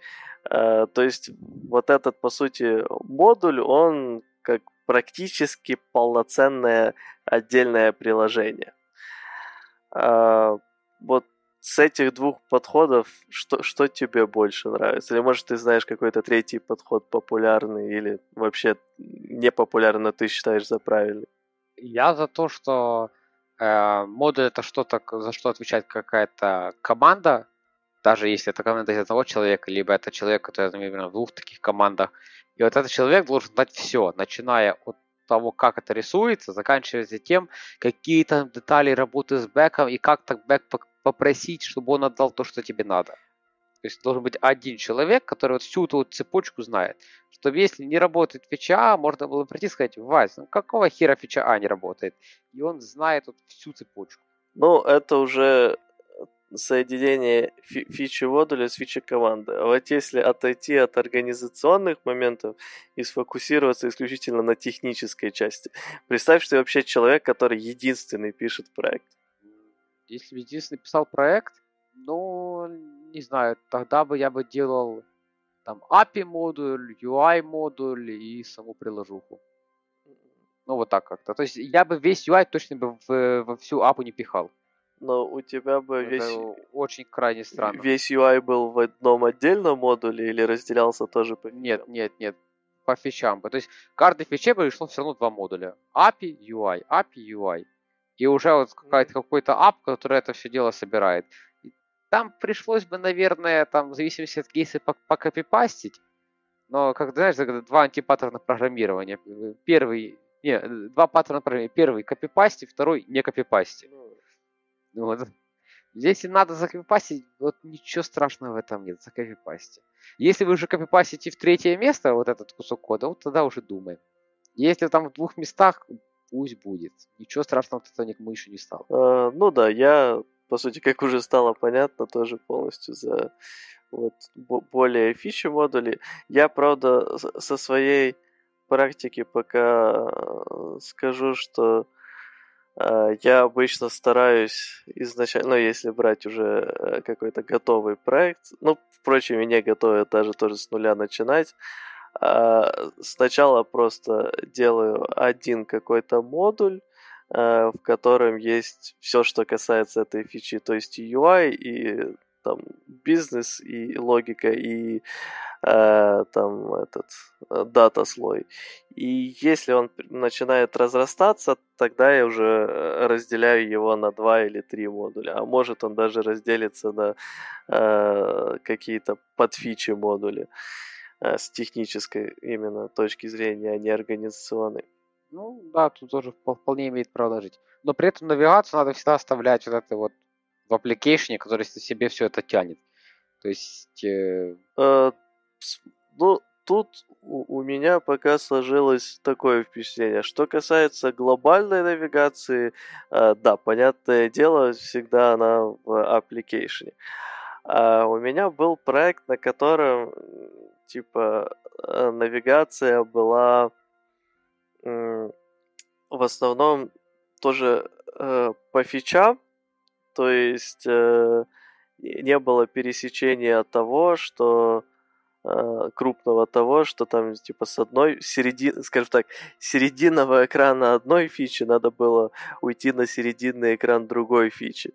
Э, то есть вот этот, по сути, модуль, он как практически полноценное отдельное приложение. А, вот с этих двух подходов что, что тебе больше нравится? Или может ты знаешь какой-то третий подход популярный или вообще непопулярный, ты считаешь за правильный? Я за то, что э, модуль это что-то, за что отвечает какая-то команда, даже если это команда из одного человека, либо это человек, который, например, в двух таких командах, и вот этот человек должен знать все, начиная от того, как это рисуется, заканчивая тем, какие там детали работы с бэком и как так бэк попросить, чтобы он отдал то, что тебе надо. То есть должен быть один человек, который вот всю эту вот цепочку знает. Чтобы если не работает фича можно было прийти и сказать, Вась, ну какого хера фича А не работает? И он знает вот всю цепочку. Ну, это уже соединение фи- фичи модуля с фичи команды. А вот если отойти от организационных моментов и сфокусироваться исключительно на технической части, представь, что ты вообще человек, который единственный пишет проект. Если бы единственный писал проект, ну, не знаю, тогда бы я бы делал там API модуль, UI модуль и саму приложуху. Ну, вот так как-то. То есть я бы весь UI точно бы в, во всю апу не пихал но у тебя бы Это весь... очень крайне странно. Весь UI был в одном отдельном модуле или разделялся тоже по фичам? Нет, нет, нет, по фичам. То есть каждой фиче пришло все равно два модуля. API, UI, API, UI. И уже вот какой-то, какой-то app, который это все дело собирает. И там пришлось бы, наверное, там, в зависимости от кейса, покопипастить. Но, как ты знаешь, два антипаттерна программирования. Первый, не, два паттерна программирования. Первый копипасти, второй не копипасти. Ну, вот. Если надо закопипастить, вот ничего страшного в этом нет, закопипасти. Если вы уже копипастите в третье место, вот этот кусок кода, вот тогда уже думаем. Если там в двух местах, пусть будет. Ничего страшного от этого никому еще не стало. А, ну да, я, по сути, как уже стало понятно, тоже полностью за вот более фичи модули. Я, правда, со своей практики пока э, скажу, что я обычно стараюсь изначально, ну, если брать уже э, какой-то готовый проект, ну, впрочем, и не готовый, даже тоже с нуля начинать, а, сначала просто делаю один какой-то модуль, э, в котором есть все, что касается этой фичи, то есть UI, и там бизнес, и логика, и э, там этот э, дата слой. И если он начинает разрастаться, тогда я уже э, разделяю его на два или три модуля. А может он даже разделится на э, какие-то подфичи модули э, с технической именно точки зрения, а не организационной. Ну да, тут тоже вполне имеет право жить. Но при этом навигацию надо всегда оставлять вот это вот в application, который себе все это тянет. То есть... Э... Э, ну, тут у, меня пока сложилось такое впечатление. Что касается глобальной навигации, э, да, понятное дело, всегда она в application. А у меня был проект, на котором типа навигация была э, в основном тоже э, по фичам, то есть э, не было пересечения того, что э, крупного того, что там типа с одной середины, скажем так, серединного экрана одной фичи надо было уйти на серединный экран другой фичи.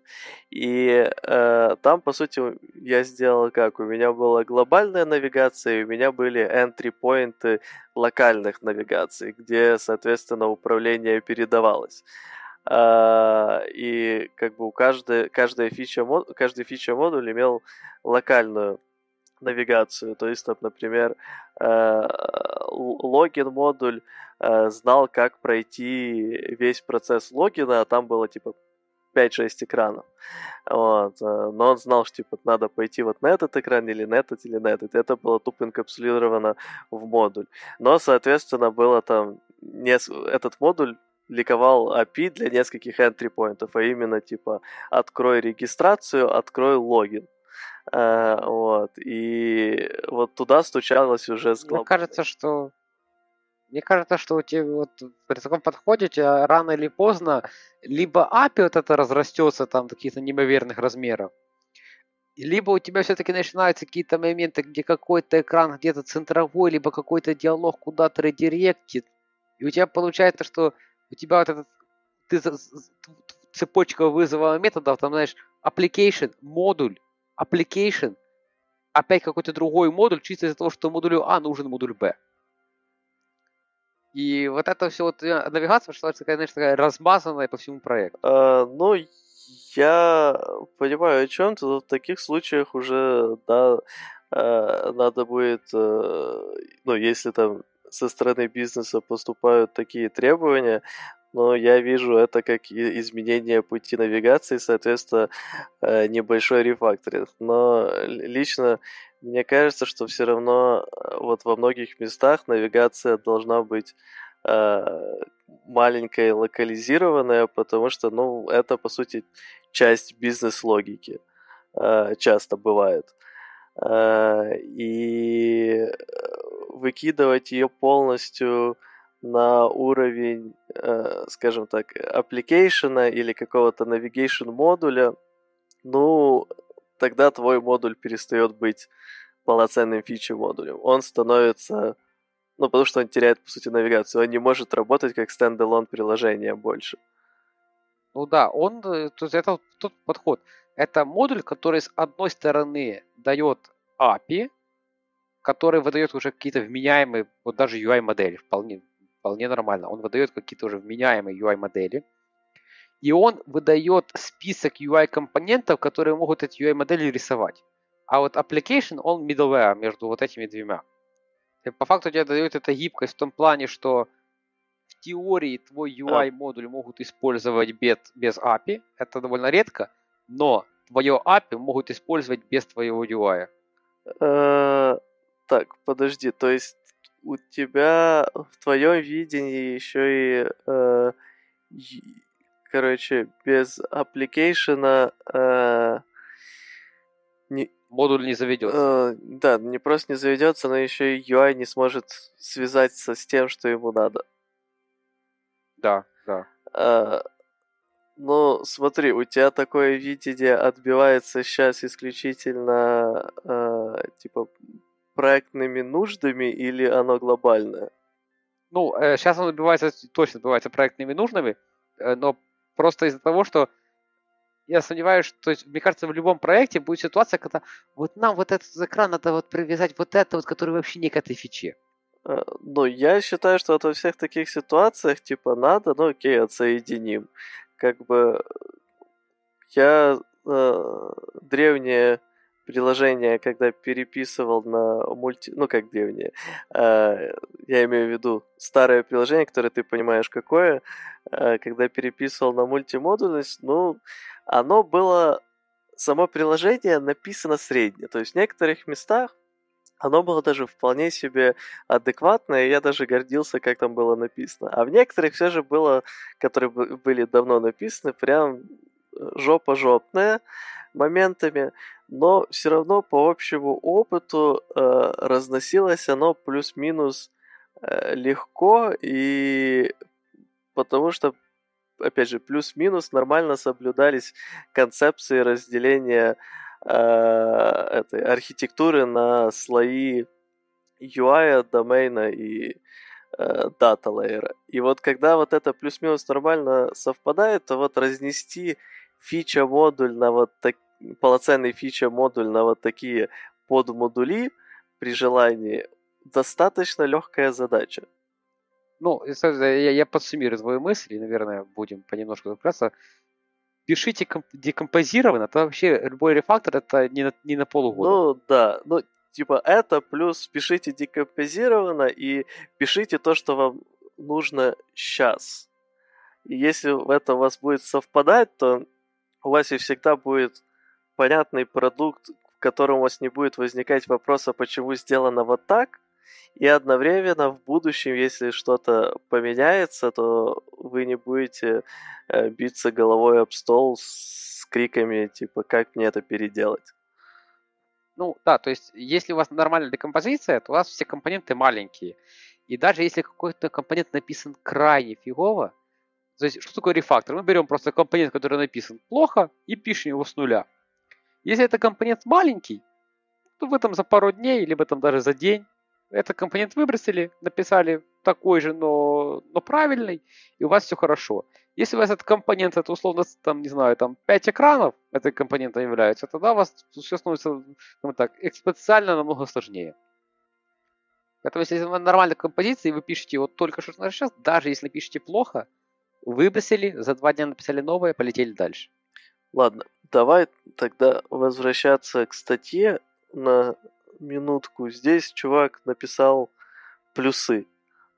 И э, там, по сути, я сделал как? У меня была глобальная навигация, и у меня были entry-поинты локальных навигаций, где, соответственно, управление передавалось. Uh, и как бы у каждой, каждая фича, каждый фича модуль имел локальную навигацию. То есть, там, например, э, логин модуль э, знал, как пройти весь процесс логина, а там было типа 5-6 экранов. Вот. Э, но он знал, что типа надо пойти вот на этот экран или на этот, или на этот. Это было тупо инкапсулировано в модуль. Но, соответственно, было там не... этот модуль ликовал API для нескольких entry поинтов, а именно типа открой регистрацию, открой логин. Uh, вот. И вот туда стучалось уже с глобальной. Мне кажется, что мне кажется, что у тебя вот при таком подходе тебя рано или поздно либо API вот это разрастется там до каких-то неимоверных размеров, либо у тебя все-таки начинаются какие-то моменты, где какой-то экран где-то центровой, либо какой-то диалог куда-то редиректит, и у тебя получается, что у тебя вот этот ты, цепочка вызова методов, там, знаешь, application, модуль, application, опять какой-то другой модуль, чисто из-за того, что модулю А нужен модуль Б. И вот это все вот э, навигация что такая, знаешь, такая размазанная по всему проекту. А, ну, я понимаю о чем то в таких случаях уже, да, э, надо будет, э, ну, если там со стороны бизнеса поступают такие требования, но я вижу это как изменение пути навигации, соответственно, э, небольшой рефакторинг. Но лично мне кажется, что все равно э, вот во многих местах навигация должна быть э, маленькая, локализированная, потому что, ну, это, по сути, часть бизнес-логики часто бывает. И выкидывать ее полностью на уровень, э, скажем так, application или какого-то navigation модуля, ну, тогда твой модуль перестает быть полноценным фичи модулем. Он становится, ну, потому что он теряет, по сути, навигацию. Он не может работать как стендалон приложение больше. Ну да, он, э, то есть это тот подход. Это модуль, который с одной стороны дает API, который выдает уже какие-то вменяемые, вот даже UI-модели, вполне, вполне нормально. Он выдает какие-то уже вменяемые UI-модели. И он выдает список UI-компонентов, которые могут эти UI-модели рисовать. А вот application, он middleware между вот этими двумя. И по факту тебе дает эта гибкость в том плане, что в теории твой UI-модуль могут использовать без, без API. Это довольно редко, но твое API могут использовать без твоего UI. Так, подожди, то есть у тебя в твоем видении еще и, э, короче, без application 'а э, не, модуль не заведется. Э, да, не просто не заведется, но еще и UI не сможет связаться с тем, что ему надо. Да, да. Э, ну, смотри, у тебя такое видение отбивается сейчас исключительно э, типа проектными нуждами или оно глобальное? Ну, э, сейчас оно добивается, точно добивается проектными нуждами, э, но просто из-за того, что я сомневаюсь, что, то есть, мне кажется, в любом проекте будет ситуация, когда вот нам вот этот экран надо вот привязать вот это вот, который вообще не к этой фиче. Э, ну, я считаю, что во всех таких ситуациях, типа, надо, ну, окей, отсоединим. Как бы я э, древние приложение, когда переписывал на мульти... Ну, как древнее. Э, я имею в виду старое приложение, которое ты понимаешь какое. Э, когда переписывал на мультимодульность, ну, оно было... Само приложение написано среднее. То есть в некоторых местах оно было даже вполне себе адекватное, и я даже гордился, как там было написано. А в некоторых все же было, которые были давно написаны, прям жопа жопная моментами, но все равно по общему опыту э, разносилось оно плюс-минус э, легко, и потому что, опять же, плюс-минус нормально соблюдались концепции разделения э, этой архитектуры на слои UI, домена и э, дата лейера. И вот когда вот это плюс-минус нормально совпадает, то вот разнести фича-модуль на вот так, полноценный фича-модуль на вот такие подмодули при желании достаточно легкая задача. Ну, я, я подсуммирую твою мысль, и, наверное, будем понемножку разбираться. Пишите декомпозированно, то вообще любой рефактор это не на, не на полугода. Ну, да. Ну, типа это плюс пишите декомпозированно и пишите то, что вам нужно сейчас. И если это у вас будет совпадать, то у вас и всегда будет понятный продукт, в котором у вас не будет возникать вопроса, почему сделано вот так, и одновременно в будущем, если что-то поменяется, то вы не будете э, биться головой об стол с криками, типа, как мне это переделать. Ну, да, то есть, если у вас нормальная декомпозиция, то у вас все компоненты маленькие. И даже если какой-то компонент написан крайне фигово, то есть, что такое рефактор? Мы берем просто компонент, который написан плохо, и пишем его с нуля. Если это компонент маленький, то вы там за пару дней, либо там даже за день этот компонент выбросили, написали такой же, но, но правильный, и у вас все хорошо. Если у вас этот компонент, это условно, там, не знаю, там 5 экранов этой компонента являются, тогда у вас все становится, ну, так, экспоненциально намного сложнее. Поэтому, если вы нормальной композиции, вы пишете вот только что сейчас, даже если напишите плохо, выбросили, за два дня написали новое, полетели дальше. Ладно, давай тогда возвращаться к статье на минутку. Здесь чувак написал плюсы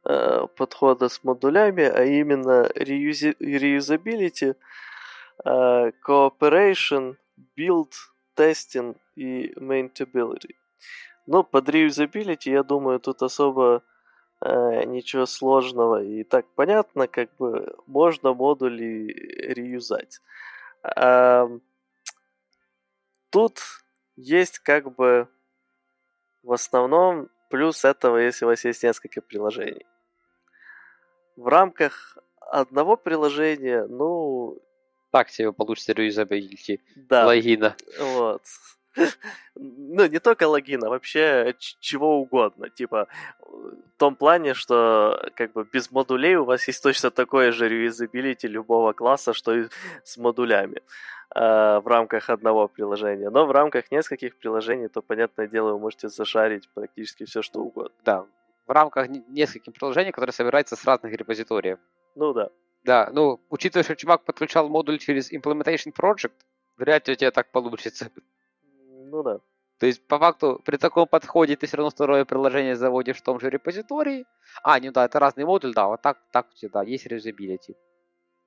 э, подхода с модулями, а именно reusability, э, cooperation, build, testing и maintainability. Но под reusability, я думаю, тут особо э, ничего сложного и так понятно, как бы можно модули реюзать. Тут есть как бы в основном плюс этого, если у вас есть несколько приложений. В рамках одного приложения, ну... Так себе получится реюзабилити да. логина. Вот. Ну, не только логина, вообще чего угодно. Типа, в том плане, что как бы без модулей у вас есть точно такое же реюзабилити любого класса, что и с модулями. Э, в рамках одного приложения. Но в рамках нескольких приложений, то, понятное дело, вы можете зашарить практически все, что угодно. Да, в рамках нескольких приложений, которые собираются с разных репозиториев. Ну да. Да, ну, учитывая, что чувак подключал модуль через Implementation Project, вряд ли у тебя так получится. Ну да. То есть, по факту, при таком подходе ты все равно второе приложение заводишь в том же репозитории. А, ну да, это разный модуль, да, вот так, так у тебя, да, есть reusability.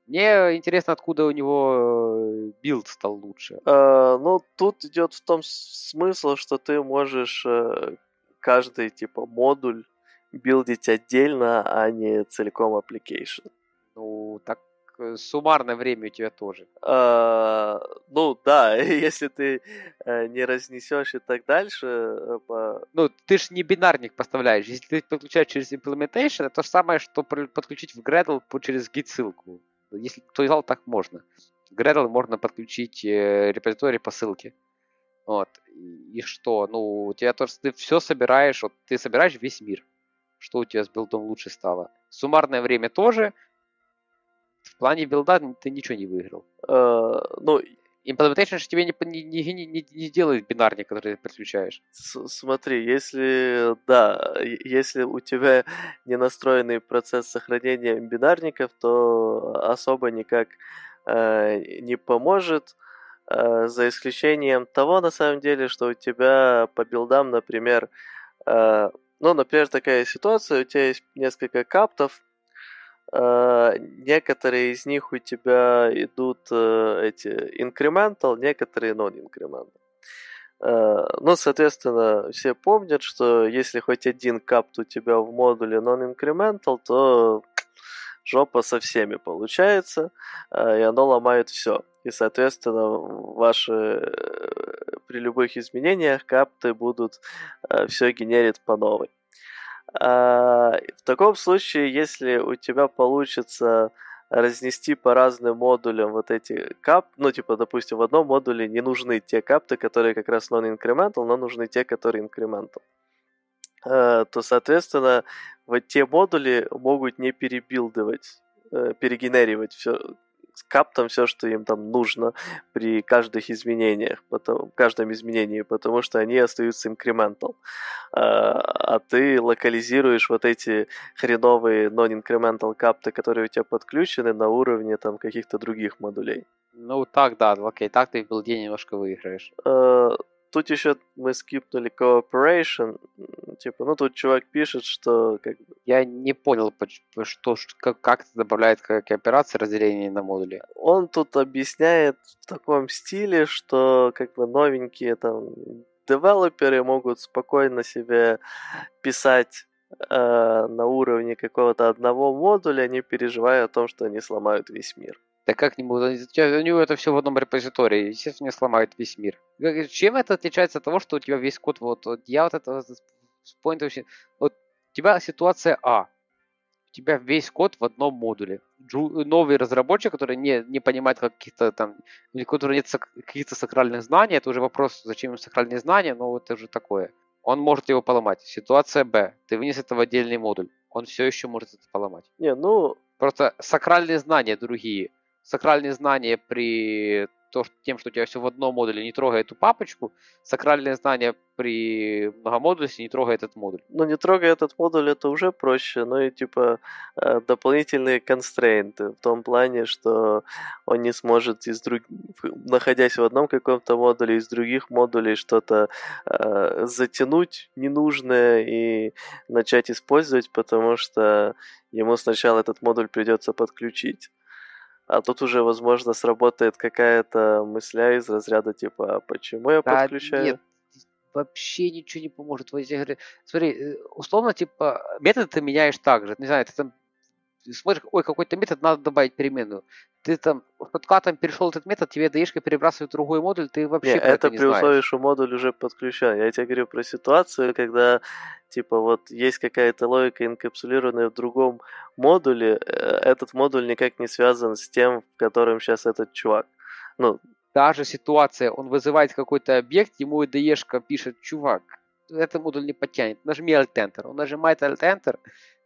Мне интересно, откуда у него build стал лучше. Э, ну, тут идет в том смысл, что ты можешь э, каждый типа модуль build 'ить отдельно, а не целиком application. Ну, так э, суммарное время у тебя тоже. Э, ну да, если ты э, не разнесешь и так дальше. Э, по... Ну, ты же не бинарник поставляешь. Если ты подключаешь через implementation, это то же самое, что подключить в Gradle через git ссылку. Если знал, так можно. Gradle можно подключить э, репозиторий по ссылке. Вот. И, что? Ну, у тебя то, ты все собираешь, вот ты собираешь весь мир. Что у тебя с билдом лучше стало? Суммарное время тоже. В плане билда ты ничего не выиграл. Uh, ну, Implementation же тебе не, не, не, не, не делает бинарник, который ты подключаешь. С смотри, если, да, если у тебя не настроенный процесс сохранения бинарников, то особо никак э, не поможет, э, за исключением того, на самом деле, что у тебя по билдам, например, э, ну, например, такая ситуация, у тебя есть несколько каптов, некоторые из них у тебя идут э, эти incremental, некоторые non-incremental. Э, ну, соответственно, все помнят, что если хоть один капт у тебя в модуле non-incremental, то жопа со всеми получается, и оно ломает все. И, соответственно, ваши при любых изменениях капты будут все генерить по новой. А, в таком случае, если у тебя получится разнести по разным модулям вот эти кап, ну, типа, допустим, в одном модуле не нужны те капты, которые как раз non-incremental, но нужны те, которые incremental. э, то, соответственно, вот те модули могут не перебилдывать, э, перегенерировать все, с каптом все, что им там нужно при каждых изменениях, потом, каждом изменении, потому что они остаются incremental. А, а ты локализируешь вот эти хреновые non-incremental капты, которые у тебя подключены на уровне там каких-то других модулей. Ну так, да, окей, так ты в билде немножко выиграешь. А, тут еще мы скипнули cooperation, типа, ну тут чувак пишет, что как бы... Я не понял, что, как, как это добавляет к операции разделения на модули. Он тут объясняет в таком стиле, что как бы новенькие там девелоперы могут спокойно себе писать э, на уровне какого-то одного модуля, не переживая о том, что они сломают весь мир. Да как не будут? У него это все в одном репозитории. Естественно, сломают весь мир. Чем это отличается от того, что у тебя весь код вот... вот я вот это point вообще... Вот у тебя ситуация А. У тебя весь код в одном модуле. Джу, новый разработчик, который не, не понимает каких-то там... У которого нет сак, каких-то сакральных знаний, это уже вопрос, зачем ему сакральные знания, но это уже такое. Он может его поломать. Ситуация Б. Ты вынес это в отдельный модуль. Он все еще может это поломать. Не, ну... Просто сакральные знания другие сакральные знания при то, тем, что у тебя все в одном модуле, не трогай эту папочку, сакральные знания при многомодульности не трогай этот модуль. Ну, не трогай этот модуль, это уже проще, но и, типа, э, дополнительные констрейнты в том плане, что он не сможет, из друг... находясь в одном каком-то модуле, из других модулей что-то э, затянуть ненужное и начать использовать, потому что ему сначала этот модуль придется подключить а тут уже, возможно, сработает какая-то мысля из разряда типа, а почему я да, подключаю? Нет, вообще ничего не поможет. Вот я говорю, смотри, э, условно, типа, метод ты меняешь так же. Не знаю, ты там смотришь, ой, какой-то метод, надо добавить переменную. Ты там подкатом перешел этот метод, тебе даешка перебрасывает другой модуль, ты вообще не, это, это не при знаешь. условии, что модуль уже подключен. Я тебе говорю про ситуацию, когда типа вот есть какая-то логика инкапсулированная в другом модуле, э, этот модуль никак не связан с тем, в котором сейчас этот чувак. Ну, Та же ситуация, он вызывает какой-то объект, ему IDE пишет, чувак, этот модуль не подтянет, нажми Alt-Enter. Он нажимает Alt-Enter,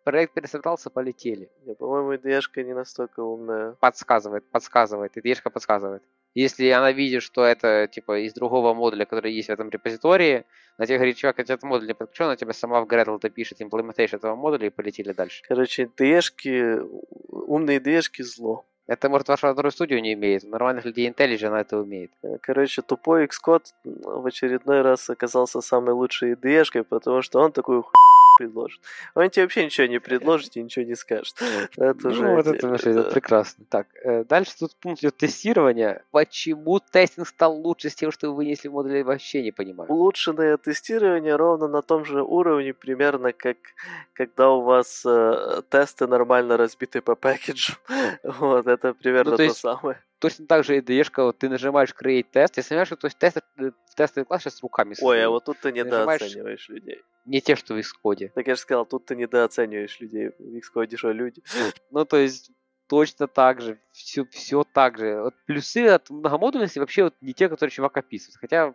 Проект пересобрался, полетели. Не, по-моему, ide не настолько умная. Подсказывает, подсказывает. ide подсказывает. Если она видит, что это типа из другого модуля, который есть в этом репозитории, на тебе говорит, чувак, этот модуль не подключен, она тебе сама в Gradle допишет implementation этого модуля и полетели дальше. Короче, ide умные ide зло. Это, может, ваша вторую студию не имеет. Нормальных людей IntelliJ она это умеет. Э, короче, тупой Xcode в очередной раз оказался самой лучшей ide потому что он такую хуйню предложит. Он тебе вообще ничего не предложит и ничего не скажет. Это ну, уже... Вот это, это, это прекрасно. Так, э, дальше тут пункт идет тестирования. Почему тестинг стал лучше с тем, что вы вынесли модули, вообще не понимаю. Улучшенное тестирование ровно на том же уровне, примерно как когда у вас э, тесты нормально разбиты по пакетжу. вот, это примерно ну, то, то самое точно так же IDE, вот ты нажимаешь create тест, если понимаешь, что то есть тест, э, тестовый класс сейчас руками Ой, а вот тут ты недооцениваешь людей. Не те, что в Xcode. Так я же сказал, тут ты недооцениваешь людей. В Xcode что люди? Ну, то есть, точно так же, все, все так же. Вот плюсы от многомодульности вообще вот не те, которые чувак описывает. Хотя,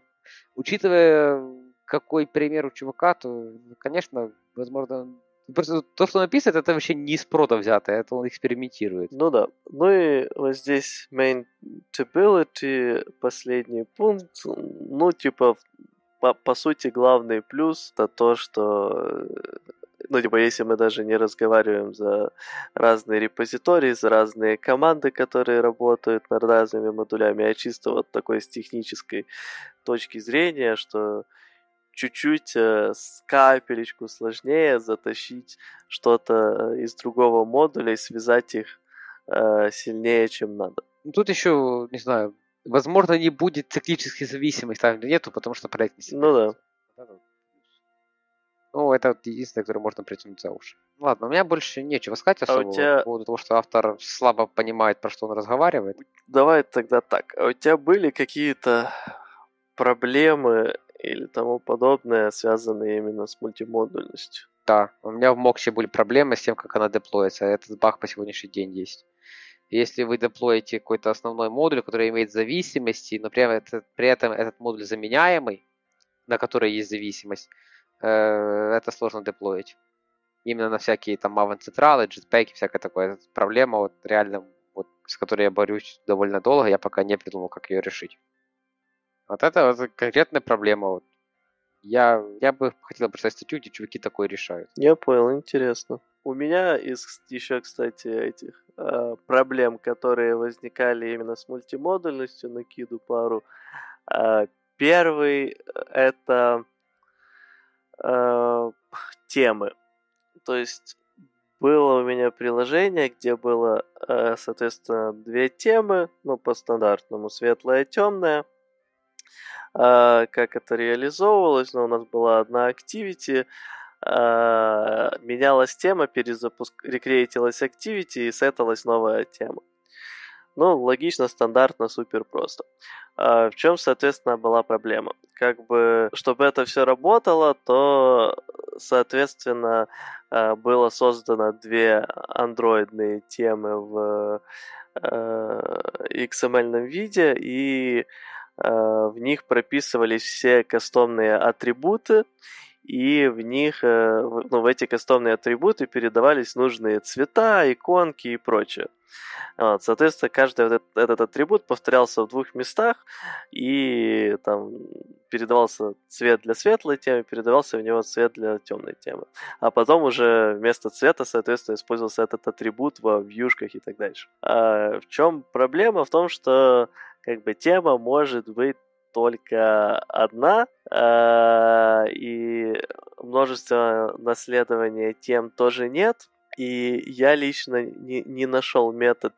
учитывая какой пример у чувака, то, конечно, возможно, Просто то, что написано, это вообще не из прода взято, это он экспериментирует. Ну да. Ну и вот здесь maintainability, последний пункт. Ну, типа, по, по сути, главный плюс это то, что ну, типа, если мы даже не разговариваем за разные репозитории, за разные команды, которые работают над разными модулями, а чисто вот такой с технической точки зрения, что чуть-чуть э, с капелечку сложнее затащить что-то из другого модуля и связать их э, сильнее, чем надо. Ну, тут еще, не знаю, возможно, не будет циклической зависимости, там нету, потому что проект не сильный. Ну да. Ну, это вот единственное, которое можно притянуть за уши. Ладно, у меня больше нечего сказать особо а тебя... по поводу того, что автор слабо понимает, про что он разговаривает. Давай тогда так. А у тебя были какие-то проблемы или тому подобное, связанные именно с мультимодульностью. Да, у меня в Моксе были проблемы с тем, как она деплоится. Этот баг по сегодняшний день есть. Если вы деплоите какой-то основной модуль, который имеет зависимости, но при этом, при этом этот модуль заменяемый, на который есть зависимость, э, это сложно деплоить. Именно на всякие там аван-централы, джетпеки, всякое такое. Проблема вот реально, вот, с которой я борюсь довольно долго, я пока не придумал, как ее решить. Вот это вот конкретная проблема. Вот. Я, я бы хотел прочитать статью, где чуваки такое решают. Я понял, интересно. У меня из еще, кстати, этих э, проблем, которые возникали именно с мультимодульностью, накиду пару. Э, первый это э, темы. То есть было у меня приложение, где было, э, соответственно, две темы, ну, по стандартному, светлая и темная. А, как это реализовывалось, но у нас была одна activity, а, менялась тема, перезапуск, рекреатилась activity и сеталась новая тема. Ну, логично, стандартно, супер просто. А, в чем, соответственно, была проблема? Как бы, чтобы это все работало, то, соответственно, было создано две андроидные темы в XML виде, и в них прописывались все кастомные атрибуты, и в них, э, ну, в эти кастомные атрибуты передавались нужные цвета, иконки и прочее. Вот, соответственно, каждый этот, этот атрибут повторялся в двух местах, и там передавался цвет для светлой темы, передавался в него цвет для темной темы. А потом уже вместо цвета, соответственно, использовался этот атрибут во вьюшках и так дальше. А в чем проблема? В том, что как бы тема может быть только одна, э, и множество наследования тем тоже нет. И я лично не, не нашел метод,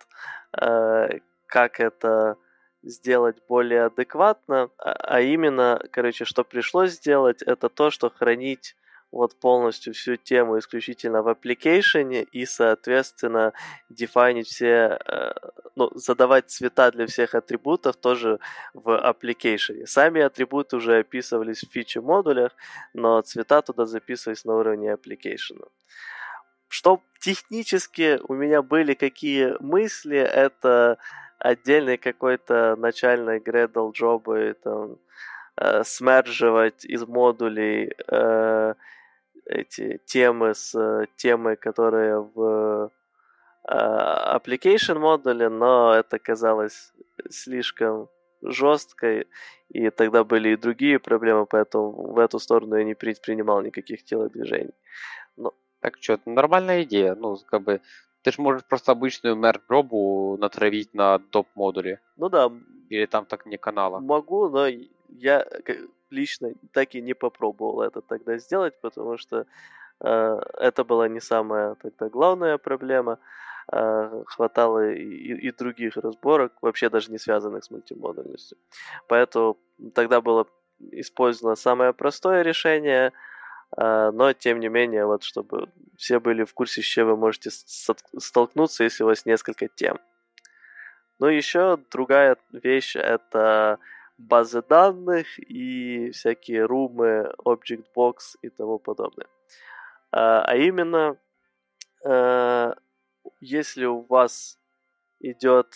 э, как это сделать более адекватно, а, а именно, короче, что пришлось сделать, это то, что хранить вот полностью всю тему исключительно в application и, соответственно, дефайнить все, э, ну, задавать цвета для всех атрибутов тоже в application. Сами атрибуты уже описывались в фичи модулях, но цвета туда записывались на уровне application. Что технически у меня были какие мысли, это отдельный какой-то начальный Gradle джобы, там, э, смерживать из модулей э, эти темы с э, темой, которые в э, application модуле, но это казалось слишком жесткой, и тогда были и другие проблемы, поэтому в эту сторону я не предпринимал никаких телодвижений. Но... Так что, нормальная идея. Ну, как бы, ты же можешь просто обычную мер-дробу натравить на доп-модуле. Ну да. Или там так не канала. Могу, но я лично так и не попробовал это тогда сделать, потому что э, это была не самая тогда главная проблема. Э, хватало и, и других разборок, вообще даже не связанных с мультимодульностью. Поэтому тогда было использовано самое простое решение, э, но тем не менее, вот чтобы все были в курсе, с чем вы можете столкнуться, если у вас несколько тем. Ну, еще другая вещь это базы данных и всякие румы, object box и тому подобное. А, а именно, э, если у вас идет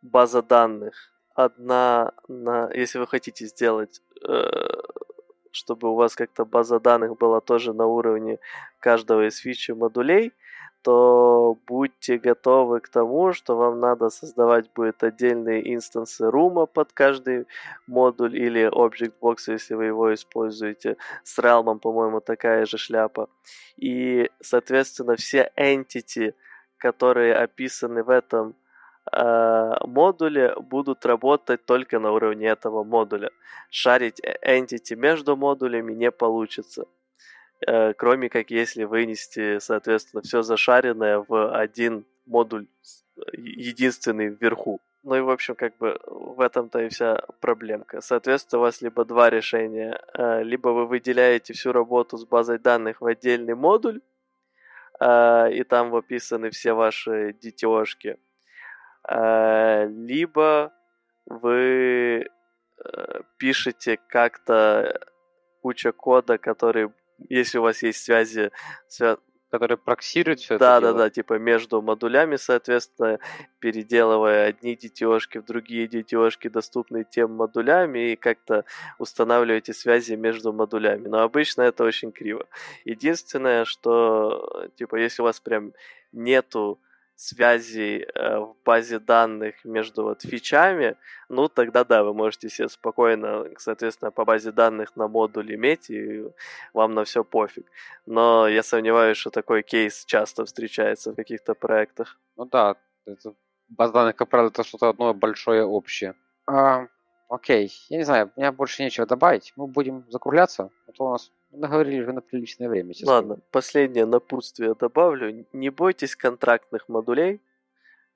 база данных одна на, если вы хотите сделать, э, чтобы у вас как-то база данных была тоже на уровне каждого из фичи модулей, то будьте готовы к тому, что вам надо создавать будет отдельные инстансы рума под каждый модуль или Object Box, если вы его используете. С Realm, по-моему, такая же шляпа. И, соответственно, все entity, которые описаны в этом э, модуле, будут работать только на уровне этого модуля. Шарить entity между модулями не получится. Э, кроме как если вынести, соответственно, все зашаренное в один модуль единственный вверху. Ну и, в общем, как бы в этом-то и вся проблемка. Соответственно, у вас либо два решения. Э, либо вы выделяете всю работу с базой данных в отдельный модуль, э, и там описаны все ваши детешки. Либо вы пишете как-то куча кода, который если у вас есть связи, свя... который проксирует все да, это Да, дело. да, типа между модулями, соответственно, переделывая одни детешки в другие детешки, доступные тем модулями, и как-то устанавливаете связи между модулями. Но обычно это очень криво. Единственное, что, типа, если у вас прям нету связей э, в базе данных между вот фичами, ну тогда да, вы можете себе спокойно, соответственно, по базе данных на модуль иметь, и вам на все пофиг. Но я сомневаюсь, что такой кейс часто встречается в каких-то проектах. Ну да, это, база данных, как правило, это что-то одно большое общее. А, окей, я не знаю, у меня больше нечего добавить. Мы будем закругляться, а то у нас наговорили уже на приличное время. Честно. Ладно, последнее напутствие добавлю. Не бойтесь контрактных модулей.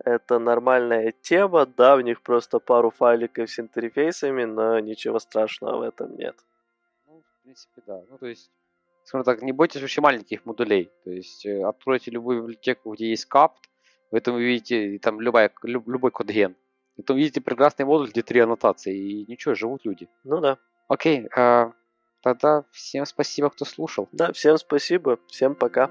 Это нормальная тема, да, в них просто пару файликов с интерфейсами, но ничего страшного в этом нет. Ну, в принципе, да. Ну, то есть, скажем так, не бойтесь вообще маленьких модулей. То есть, э, откройте любую библиотеку, где есть капт, в этом вы видите там любая, люб, любой кодген. И там видите прекрасный модуль, где три аннотации, и ничего, живут люди. Ну да. Окей, э, Тогда всем спасибо, кто слушал. Да, всем спасибо, всем пока.